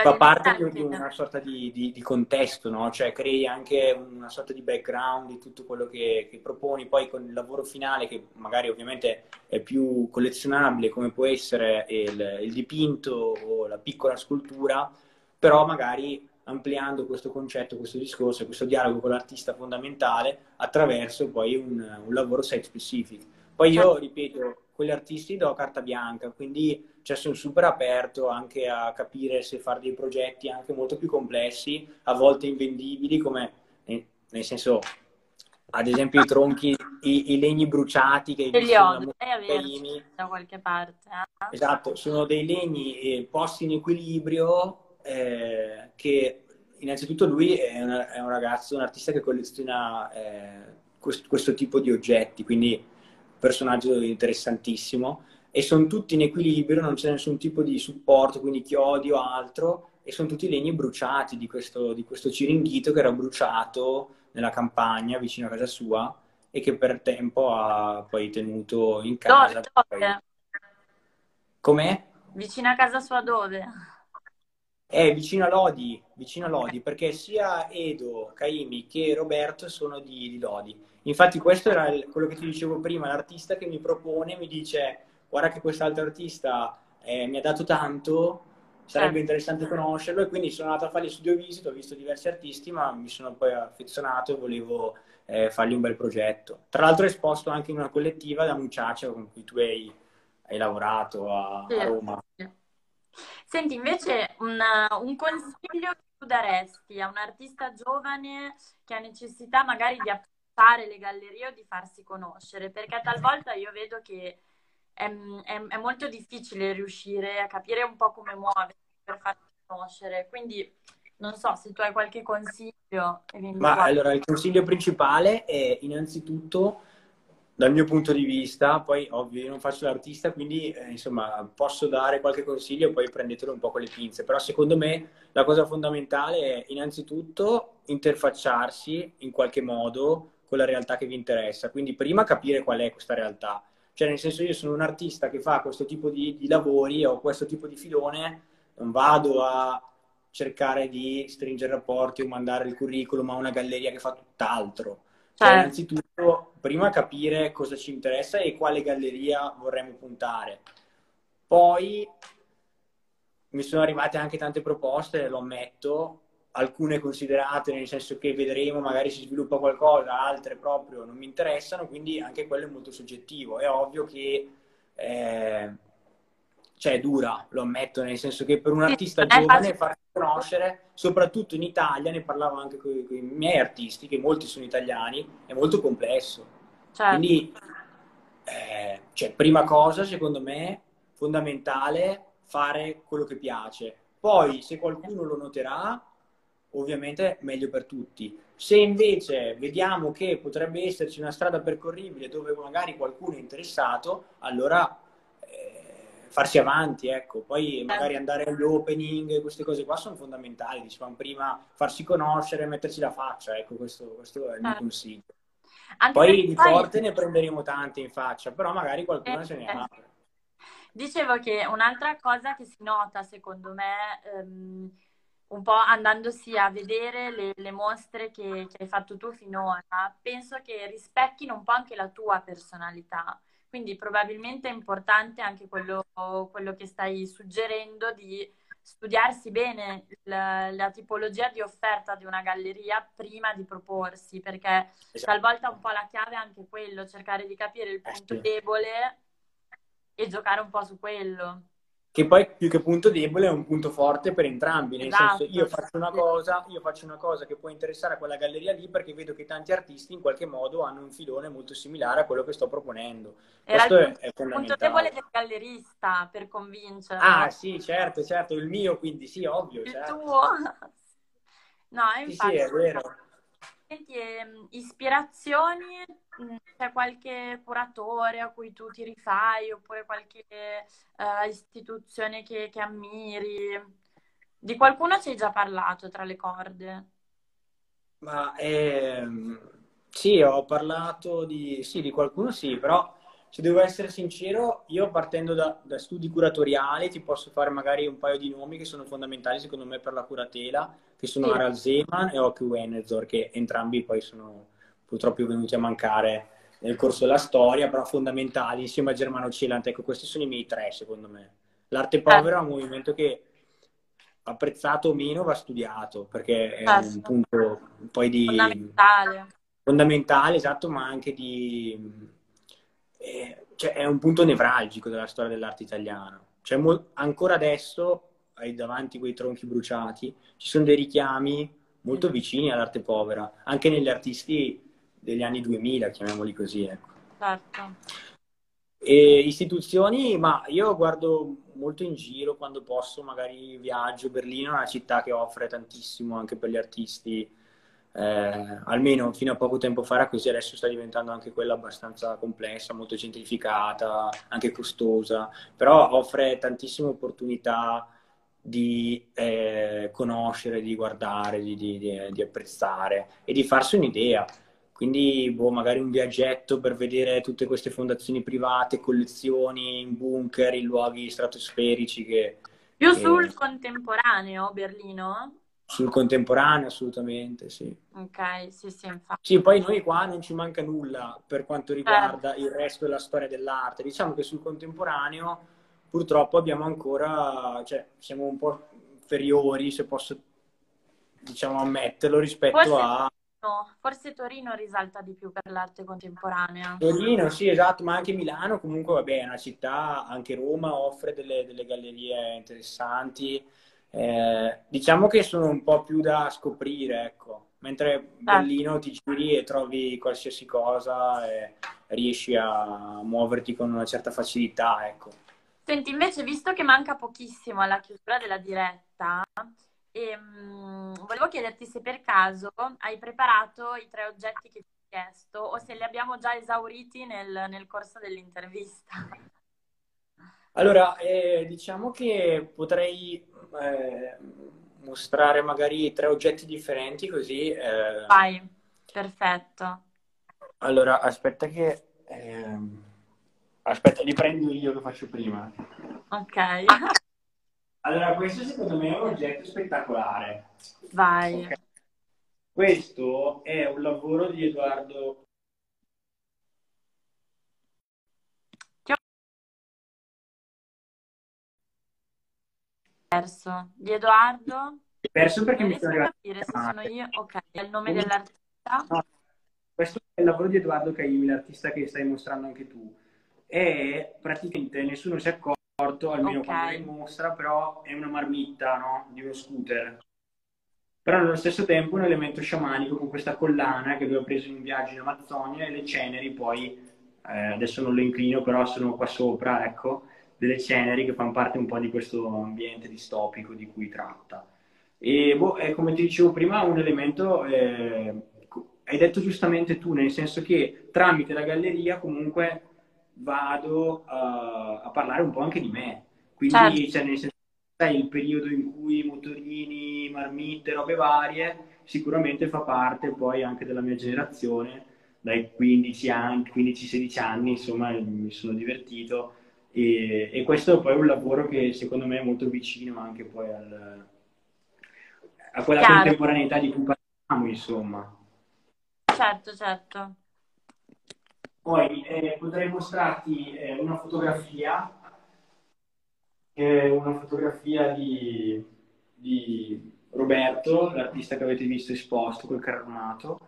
fa parte di, di una sorta di, di, di contesto, no? Cioè crei anche una sorta di background di tutto quello che, che, proponi, poi con il lavoro finale che magari ovviamente è più collezionabile come può essere il, il dipinto o la piccola scultura, però magari ampliando questo concetto, questo discorso, questo dialogo con l'artista fondamentale attraverso poi un, un lavoro site specifico. Poi io, ripeto, con gli artisti do carta bianca, quindi cioè, sono super aperto anche a capire se fare dei progetti anche molto più complessi, a volte invendibili, come nel senso, ad esempio, i tronchi, i, i legni bruciati che li ho, eh, da qualche parte. Eh? Esatto, sono dei legni eh, posti in equilibrio eh, che innanzitutto lui è, una, è, un ragazzo, un artista che colleziona eh, questo, questo tipo di oggetti, quindi personaggio interessantissimo e sono tutti in equilibrio, non c'è nessun tipo di supporto, quindi chiodi o altro, e sono tutti legni bruciati di questo, di questo ciringhito che era bruciato nella campagna vicino a casa sua e che per tempo ha poi tenuto in casa. Dove? dove? Com'è? Vicino a casa sua dove? È vicino a Lodi, vicino a Lodi, perché sia Edo, Caimi che Roberto sono di, di Lodi. Infatti questo era il, quello che ti dicevo prima, l'artista che mi propone, mi dice guarda che quest'altro artista eh, mi ha dato tanto, sarebbe certo. interessante conoscerlo e quindi sono andato a fare gli studio visit, ho visto diversi artisti, ma mi sono poi affezionato e volevo eh, fargli un bel progetto. Tra l'altro è esposto anche in una collettiva da Muciaccia con cui tu hai, hai lavorato a, sì. a, Roma. Senti, invece una, un consiglio che tu daresti a un artista giovane che ha necessità magari di apprezzare le gallerie o di farsi conoscere, perché talvolta io vedo che è, è, è, molto difficile riuscire a capire un po' come muoversi per farsi conoscere. Quindi non so se tu hai qualche consiglio. Ma allora, il consiglio principale è innanzitutto, dal mio punto di vista, poi ovvio io non faccio l'artista, quindi eh, insomma posso dare qualche consiglio e poi prendetelo un po' con le pinze. Però secondo me la cosa fondamentale è innanzitutto interfacciarsi in qualche modo con la realtà che vi interessa. Quindi prima capire qual è questa realtà cioè, nel senso, io sono un artista che fa questo tipo di, di lavori o questo tipo di filone, non vado a cercare di stringere rapporti o mandare il curriculum a una galleria che fa tutt'altro. Cioè, certo. innanzitutto, prima capire cosa ci interessa e quale galleria vorremmo puntare. Poi mi sono arrivate anche tante proposte, lo ammetto, alcune considerate nel senso che vedremo, magari si sviluppa qualcosa, altre proprio non mi interessano, quindi anche quello è molto soggettivo. È ovvio che eh, cioè, è dura, lo ammetto, nel senso che per un artista giovane farsi conoscere, soprattutto in Italia, ne parlavo anche con, i miei artisti, che molti sono italiani, è molto complesso. Certo. Quindi, eh, cioè, prima cosa, secondo me, fondamentale, fare quello che piace. Poi, se qualcuno lo noterà, ovviamente meglio per tutti. Se invece vediamo che potrebbe esserci una strada percorribile dove magari qualcuno è interessato, allora eh, farsi avanti, ecco. Poi magari andare agli opening, queste cose qua sono fondamentali, dicevamo prima, farsi conoscere, metterci la faccia, ecco, questo, questo è il mio certo. consiglio. Anche poi di porte ne prenderemo tante in faccia, però magari qualcuno eh, se ne ha. Dicevo che un'altra cosa che si nota, secondo me, ehm, un po' andandosi a vedere le, le mostre che, che, hai fatto tu finora, penso che rispecchino un po' anche la tua personalità. Quindi probabilmente è importante anche quello, quello che stai suggerendo di studiarsi bene la, la, tipologia di offerta di una galleria prima di proporsi, perché esatto. talvolta un po' la chiave è anche quello, cercare di capire il eh, punto debole e giocare un po' su quello che poi più che punto debole è un punto forte per entrambi, nel esatto. senso io faccio una cosa, io faccio una cosa che può interessare a quella galleria lì perché vedo che tanti artisti in qualche modo hanno un filone molto similare a quello che sto proponendo. Era Questo il è, è punto debole del gallerista per convincere. Ah, sì, certo, certo, il mio quindi sì, ovvio, il certo. tuo. No, infatti. Sì, sì, è vero. Senti, ehm, ispirazioni c'è qualche curatore a cui tu ti rifai oppure qualche uh, istituzione che, che, ammiri? Di qualcuno ci hai già parlato tra le corde? Ma ehm, sì, ho parlato di, sì, di qualcuno, sì, però se devo essere sincero, io partendo da, da, studi curatoriali ti posso fare magari un paio di nomi che sono fondamentali secondo me per la curatela, che sono sì. Harald Zeman e Oki Wenezor, che entrambi poi sono purtroppo venuti a mancare nel corso della storia, però fondamentali insieme a Germano Celant. Ecco, questi sono i miei tre, secondo me. L'arte povera è un movimento che apprezzato o meno va studiato, perché è un certo. punto poi di... Fondamentale. Fondamentale, esatto, ma anche di... Eh, cioè, è un punto nevralgico della storia dell'arte italiana. cioè mo- ancora adesso hai davanti quei tronchi bruciati, ci sono dei richiami molto vicini all'arte povera, anche negli artisti degli anni 2000, chiamiamoli così, ecco. Certo. E istituzioni, ma io guardo molto in giro quando posso, magari viaggio. Berlino è una città che offre tantissimo anche per gli artisti, eh, almeno fino a poco tempo fa era così, adesso sta diventando anche quella abbastanza complessa, molto centrificata, anche costosa, però offre tantissime opportunità di eh, conoscere, di guardare, di, di, di, apprezzare e di farsi un'idea. Quindi, boh, magari un viaggetto per vedere tutte queste fondazioni private, collezioni in bunker, in luoghi stratosferici che... Più che... sul contemporaneo, Berlino? Sul contemporaneo, assolutamente, sì. Ok, sì, sì, infatti. Sì, poi noi qua non ci manca nulla per quanto riguarda eh. il resto della storia dell'arte. Diciamo che sul contemporaneo purtroppo abbiamo ancora, cioè, siamo un po' inferiori, se posso, diciamo, ammetterlo rispetto forse, a... Forse Torino risalta di più per l'arte contemporanea. Torino, sì, esatto, ma anche Milano comunque, vabbè, è una città, anche Roma offre delle, delle gallerie interessanti. Eh, diciamo che sono un po' più da scoprire, ecco. Mentre certo. Berlino ti giri e trovi qualsiasi cosa e riesci a muoverti con una certa facilità, ecco. Senti, invece, visto che manca pochissimo alla chiusura della diretta, ehm, volevo chiederti se per caso hai preparato i tre oggetti che ti ho chiesto o se li abbiamo già esauriti nel, nel corso dell'intervista. Allora, eh, diciamo che potrei eh, mostrare magari tre oggetti differenti così. Eh... Vai, perfetto. Allora, aspetta che... Ehm, Aspetta, li prendo io che faccio prima. Ok. Allora, questo secondo me è un oggetto spettacolare. Vai. Okay. Questo è un lavoro di Edoardo. Perso. Di Edoardo? Perso perché mi sono capire se sono io. Ok, è il nome dell'artista. No. Questo è il lavoro di Edoardo Caimi, l'artista che stai mostrando anche tu e praticamente nessuno si è accorto, almeno okay. quando è in mostra, però è una marmitta no? di uno scooter. Però nello stesso tempo un elemento sciamanico con questa collana che lui ha preso in un viaggio in Amazzonia e le ceneri poi, eh, adesso non lo inclino, però sono qua sopra, ecco, delle ceneri che fanno parte un po' di questo ambiente distopico di cui tratta. E boh, è, come ti dicevo prima, un elemento, eh, hai detto giustamente tu, nel senso che tramite la galleria comunque vado uh, a parlare un po' anche di me. Quindi, certo. cioè, nel senso, sai, il periodo in cui motorini, marmitte, robe varie, sicuramente fa parte poi anche della mia generazione. Dai 15 anni, 15-16 anni, insomma, mi sono divertito. E, e, questo poi è un lavoro che secondo me è molto vicino anche poi al, a quella Chiaro. contemporaneità di cui parliamo, insomma. Certo, certo. Poi eh, potrei mostrarti eh, una fotografia, una fotografia di, di, Roberto, l'artista che avete visto esposto col carro armato.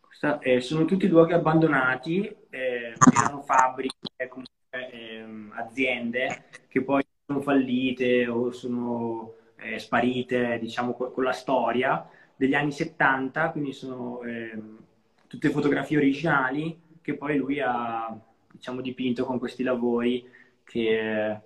Questa, eh, sono tutti luoghi abbandonati, eh, erano fabbriche, comunque, ehm, aziende che poi sono fallite o sono eh, sparite, diciamo, con la storia degli anni 70, quindi sono ehm, tutte fotografie originali che poi lui ha diciamo, dipinto con questi lavori che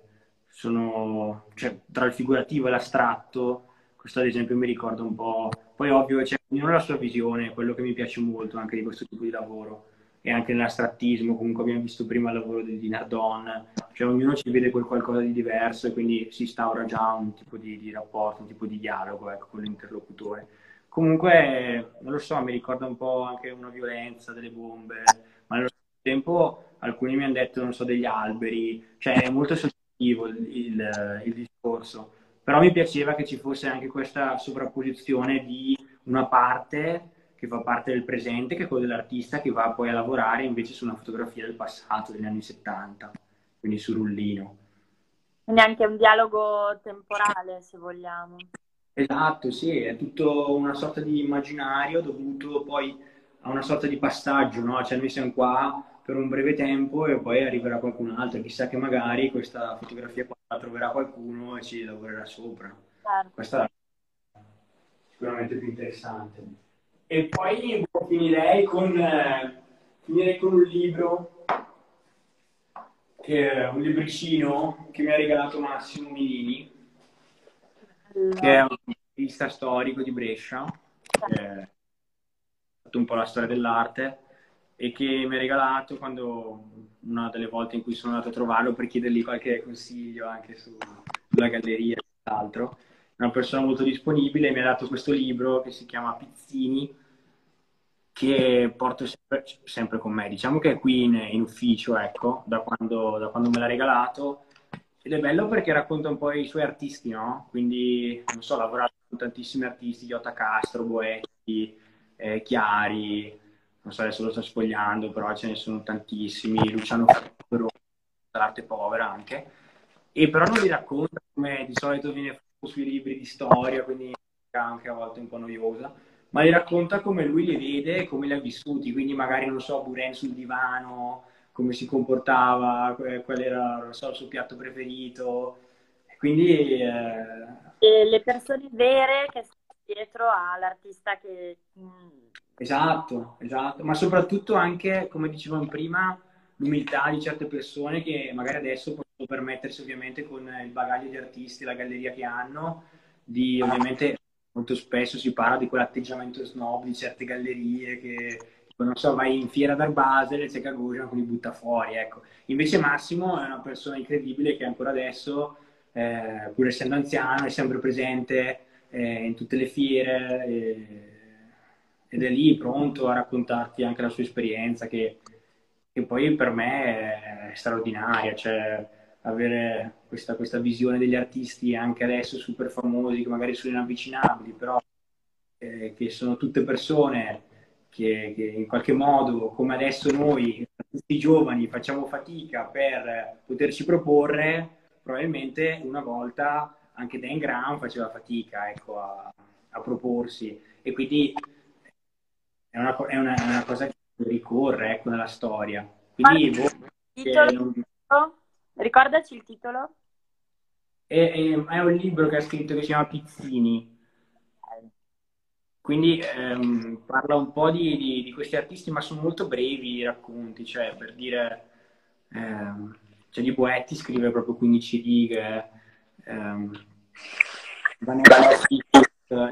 sono cioè, tra il figurativo e l'astratto. Questo ad esempio mi ricorda un po'. Poi ovvio, cioè, ognuno la sua visione, quello che mi piace molto anche di questo tipo di lavoro e anche nell'astrattismo, comunque abbiamo visto prima il lavoro di, Nardon, cioè ognuno ci vede qualcosa di diverso e quindi si instaura già un tipo di, di rapporto, un tipo di dialogo ecco, con l'interlocutore. Comunque, non lo so, mi ricorda un po' anche una violenza, delle bombe, tempo alcuni mi hanno detto, non so, degli alberi, cioè è molto soggettivo il, il, il discorso, però mi piaceva che ci fosse anche questa sovrapposizione di una parte che fa parte del presente, che è quello dell'artista che va poi a lavorare invece su una fotografia del passato, degli anni 70, quindi su rullino. Quindi anche un dialogo temporale, se vogliamo. Esatto, sì, è tutto una sorta di immaginario dovuto poi a una sorta di passaggio, no? Cioè noi siamo qua per un breve tempo e poi arriverà qualcun altro. Chissà che magari questa fotografia qua la troverà qualcuno e ci lavorerà sopra. Certo. Questa è sicuramente più interessante. E poi finirei con, eh, finirei con un libro, che è un libricino che mi ha regalato Massimo Milini, che è un artista storico di Brescia, che ha fatto un po' la storia dell'arte e che mi ha regalato quando una delle volte in cui sono andato a trovarlo per chiedergli qualche consiglio anche su, sulla galleria e altro. Una persona molto disponibile mi ha dato questo libro che si chiama Pizzini, che porto sempre, sempre con me. Diciamo che è qui in, in ufficio, ecco, da quando, da quando me l'ha regalato. Ed è bello perché racconta un po' i suoi artisti, no? Quindi, non so, ha lavorato con tantissimi artisti, Iota Castro, Boetti, eh, Chiari, non so adesso lo sto sfogliando, però ce ne sono tantissimi, Luciano Ferro, l'arte povera anche, e però non li racconta come di solito viene fatto sui libri di storia, quindi anche a volte un po' noiosa, ma li racconta come lui li vede e come li ha vissuti, quindi magari, non so, Buren sul divano, come si comportava, qual era, so, il suo piatto preferito, quindi... Eh... le persone vere che stanno dietro all'artista che... Esatto, esatto, ma soprattutto anche, come dicevamo prima, l'umiltà di certe persone che magari adesso possono permettersi ovviamente con il bagaglio di artisti, la galleria che hanno, di ovviamente molto spesso si parla di quell'atteggiamento snob di certe gallerie che non so, vai in fiera dal Basel e c'è Kaguya li butta fuori, ecco. Invece Massimo è una persona incredibile che ancora adesso, eh, pur essendo anziano, è sempre presente eh, in tutte le fiere. Eh, ed è lì pronto a raccontarti anche la sua esperienza che, che poi per me è straordinaria, cioè avere questa, questa, visione degli artisti anche adesso super famosi che magari sono inavvicinabili, però eh, che sono tutte persone che, che, in qualche modo, come adesso noi, tutti giovani, facciamo fatica per poterci proporre, probabilmente una volta anche Dan Graham faceva fatica ecco, a, a proporsi. E quindi è una, è una, una cosa che ricorre ecco, nella storia. Quindi, boh, non... Ricordaci il titolo? È, è, un libro che ha scritto che si chiama Pizzini. Quindi ehm, parla un po' di, di, di, questi artisti, ma sono molto brevi i racconti, cioè per dire, ehm, cioè di Boetti scrive proprio 15 righe, ehm, Vanetti, eh,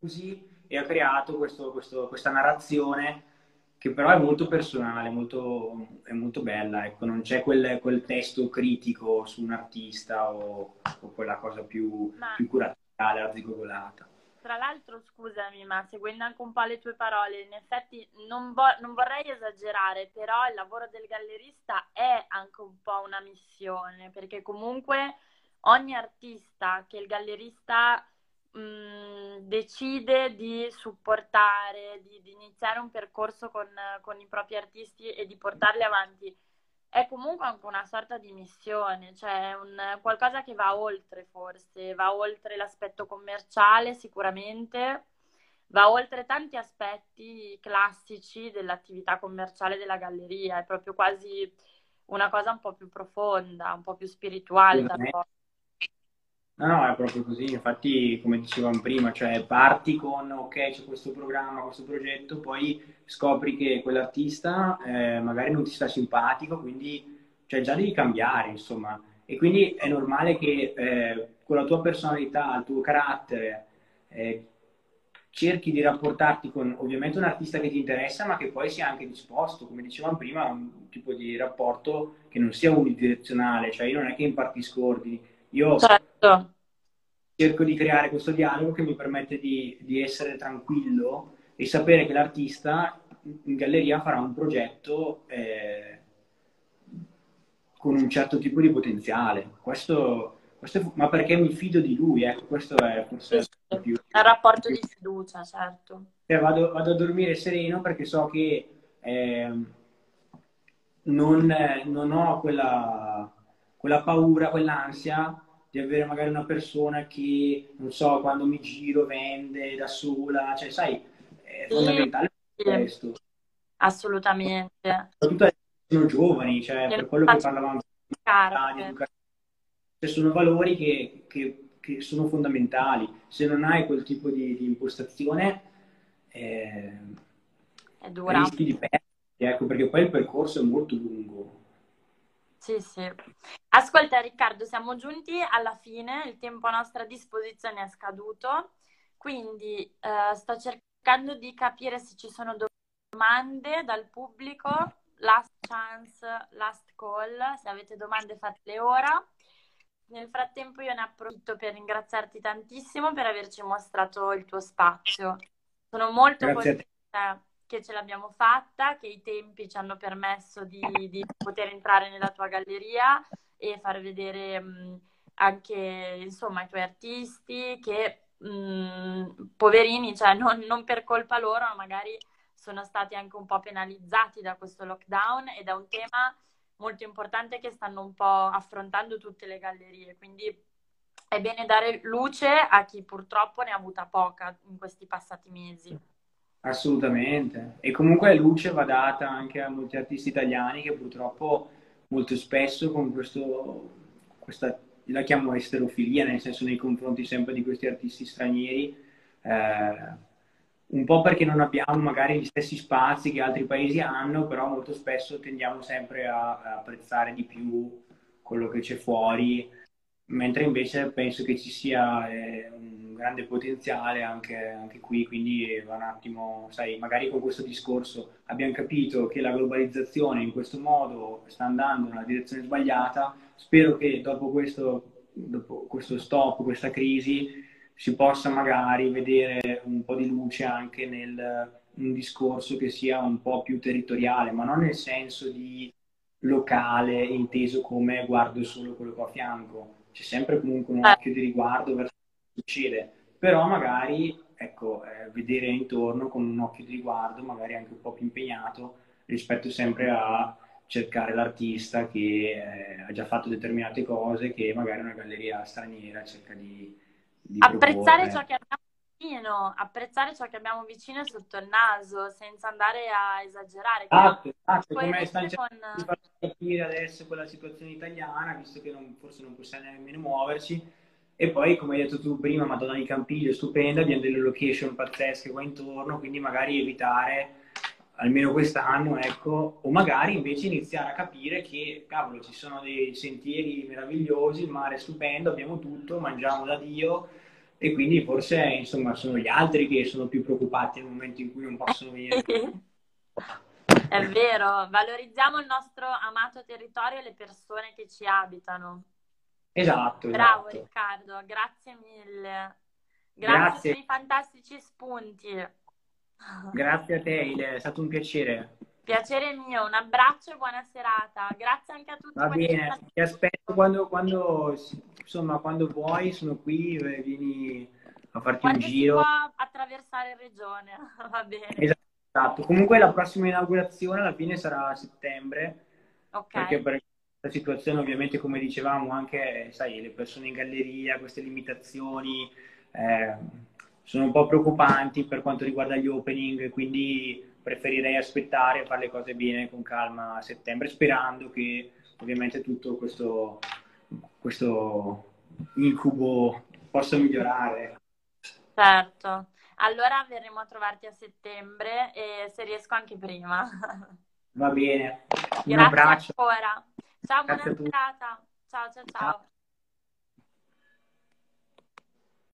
così e ha creato questo, questo, questa narrazione che però è molto personale, molto, è molto bella, ecco, non c'è quel, quel, testo critico su un artista o, o quella cosa più, ma, più curatoriale, arzigogolata. Tra l'altro, scusami, ma seguendo anche un po' le tue parole, in effetti non, vo- non vorrei esagerare, però il lavoro del gallerista è anche un po' una missione, perché comunque ogni artista che il gallerista mh, decide di supportare, di, di, iniziare un percorso con, con i propri artisti e di portarli avanti, è comunque anche una sorta di missione, cioè un, qualcosa che va oltre forse, va oltre l'aspetto commerciale sicuramente, va oltre tanti aspetti classici dell'attività commerciale della galleria, è proprio quasi una cosa un po' più profonda, un po' più spirituale. No, no, è proprio così. Infatti, come dicevamo prima, cioè parti con ok, c'è questo programma, questo progetto, poi scopri che quell'artista eh, magari non ti sta simpatico, quindi cioè, già devi cambiare, insomma. E quindi è normale che eh, con la tua personalità, il tuo carattere, eh, cerchi di rapportarti con ovviamente un artista che ti interessa, ma che poi sia anche disposto, come dicevamo prima, a un tipo di rapporto che non sia unidirezionale, cioè io non è che impartisco ordini io certo. Cerco di creare questo dialogo che mi permette di, di essere tranquillo e sapere che l'artista in galleria farà un progetto eh, con un certo tipo di potenziale. Questo, questo è, ma perché mi fido di lui, ecco, questo è forse sì, più... È un rapporto di fiducia, certo. Cioè, vado, vado, a dormire sereno perché so che eh, non, non ho quella quella paura, quell'ansia di avere magari una persona che, non so, quando mi giro vende da sola, cioè sai, è fondamentale sì. questo. Assolutamente. Soprattutto sono giovani, cioè per quello che parlavamo prima di educazione. Cioè, sono valori che, che, che, sono fondamentali. Se non hai quel tipo di, di impostazione, eh, è dura. rischi di perdere, ecco, perché poi il percorso è molto lungo. Sì, sì. Ascolta Riccardo, siamo giunti alla fine, il tempo a nostra disposizione è scaduto, quindi eh, sto cercando di capire se ci sono domande dal pubblico. Last chance, last call, se avete domande fatele ora. Nel frattempo io ne approfitto per ringraziarti tantissimo per averci mostrato il tuo spazio. Sono molto Grazie contenta che ce l'abbiamo fatta, che i tempi ci hanno permesso di, di poter entrare nella tua galleria e far vedere mh, anche insomma, i tuoi artisti che mh, poverini, cioè non, non, per colpa loro, magari sono stati anche un po' penalizzati da questo lockdown e da un tema molto importante che stanno un po' affrontando tutte le gallerie. Quindi è bene dare luce a chi purtroppo ne ha avuta poca in questi passati mesi. Assolutamente. E comunque luce va data anche a molti artisti italiani che purtroppo molto spesso con questo, questa, la chiamo esterofilia, nel senso nei confronti sempre di questi artisti stranieri, eh, un po' perché non abbiamo magari gli stessi spazi che altri paesi hanno, però molto spesso tendiamo sempre a, a apprezzare di più quello che c'è fuori, mentre invece penso che ci sia eh, un grande potenziale anche, anche, qui, quindi va un attimo, sai, magari con questo discorso abbiamo capito che la globalizzazione in questo modo sta andando nella direzione sbagliata, spero che dopo questo, dopo questo stop, questa crisi, si possa magari vedere un po' di luce anche nel un discorso che sia un po' più territoriale, ma non nel senso di locale inteso come guardo solo quello che ho a fianco. C'è sempre comunque un occhio di riguardo verso succede, però magari ecco, eh, vedere intorno con un occhio di riguardo, magari anche un po' più impegnato rispetto sempre a cercare l'artista che eh, ha già fatto determinate cose che magari una galleria straniera cerca di, apprezzare ciò che abbiamo vicino, apprezzare ciò che abbiamo vicino sotto il naso, senza andare a esagerare. Esatto, esatto, come sta cercando con... di far capire adesso quella situazione italiana, visto che non, forse non possiamo nemmeno muoverci. E poi, come hai detto tu prima, Madonna di Campiglio, stupenda, abbiamo delle location pazzesche qua intorno, quindi magari evitare almeno quest'anno, ecco, o magari invece iniziare a capire che, cavolo, ci sono dei sentieri meravigliosi, il mare è stupendo, abbiamo tutto, mangiamo da Dio, e quindi forse insomma sono gli altri che sono più preoccupati nel momento in cui non possono venire. È vero, valorizziamo il nostro amato territorio e le persone che ci abitano. Esatto. Bravo esatto. Riccardo, grazie mille. Grazie, grazie per i fantastici spunti. Grazie a te, è stato un piacere. Piacere mio, un abbraccio e buona serata. Grazie anche a tutti. Va bene, ti aspetto quando, quando, insomma, quando vuoi, sono qui, eh, vieni a farti quando un giro. Attraversare regione, va bene. Esatto, comunque la prossima inaugurazione alla fine sarà a settembre. Ok. Perché per la situazione ovviamente, come dicevamo, anche, sai, le persone in galleria, queste limitazioni... Eh, sono un po' preoccupanti per quanto riguarda gli opening, quindi preferirei aspettare e fare le cose bene con calma a settembre, sperando che ovviamente tutto questo, questo incubo possa migliorare. Certo, allora verremo a trovarti a settembre e se riesco anche prima. Va bene, un Grazie abbraccio. ancora. Ciao, Grazie buona serata. Ciao, ciao, ciao. ciao.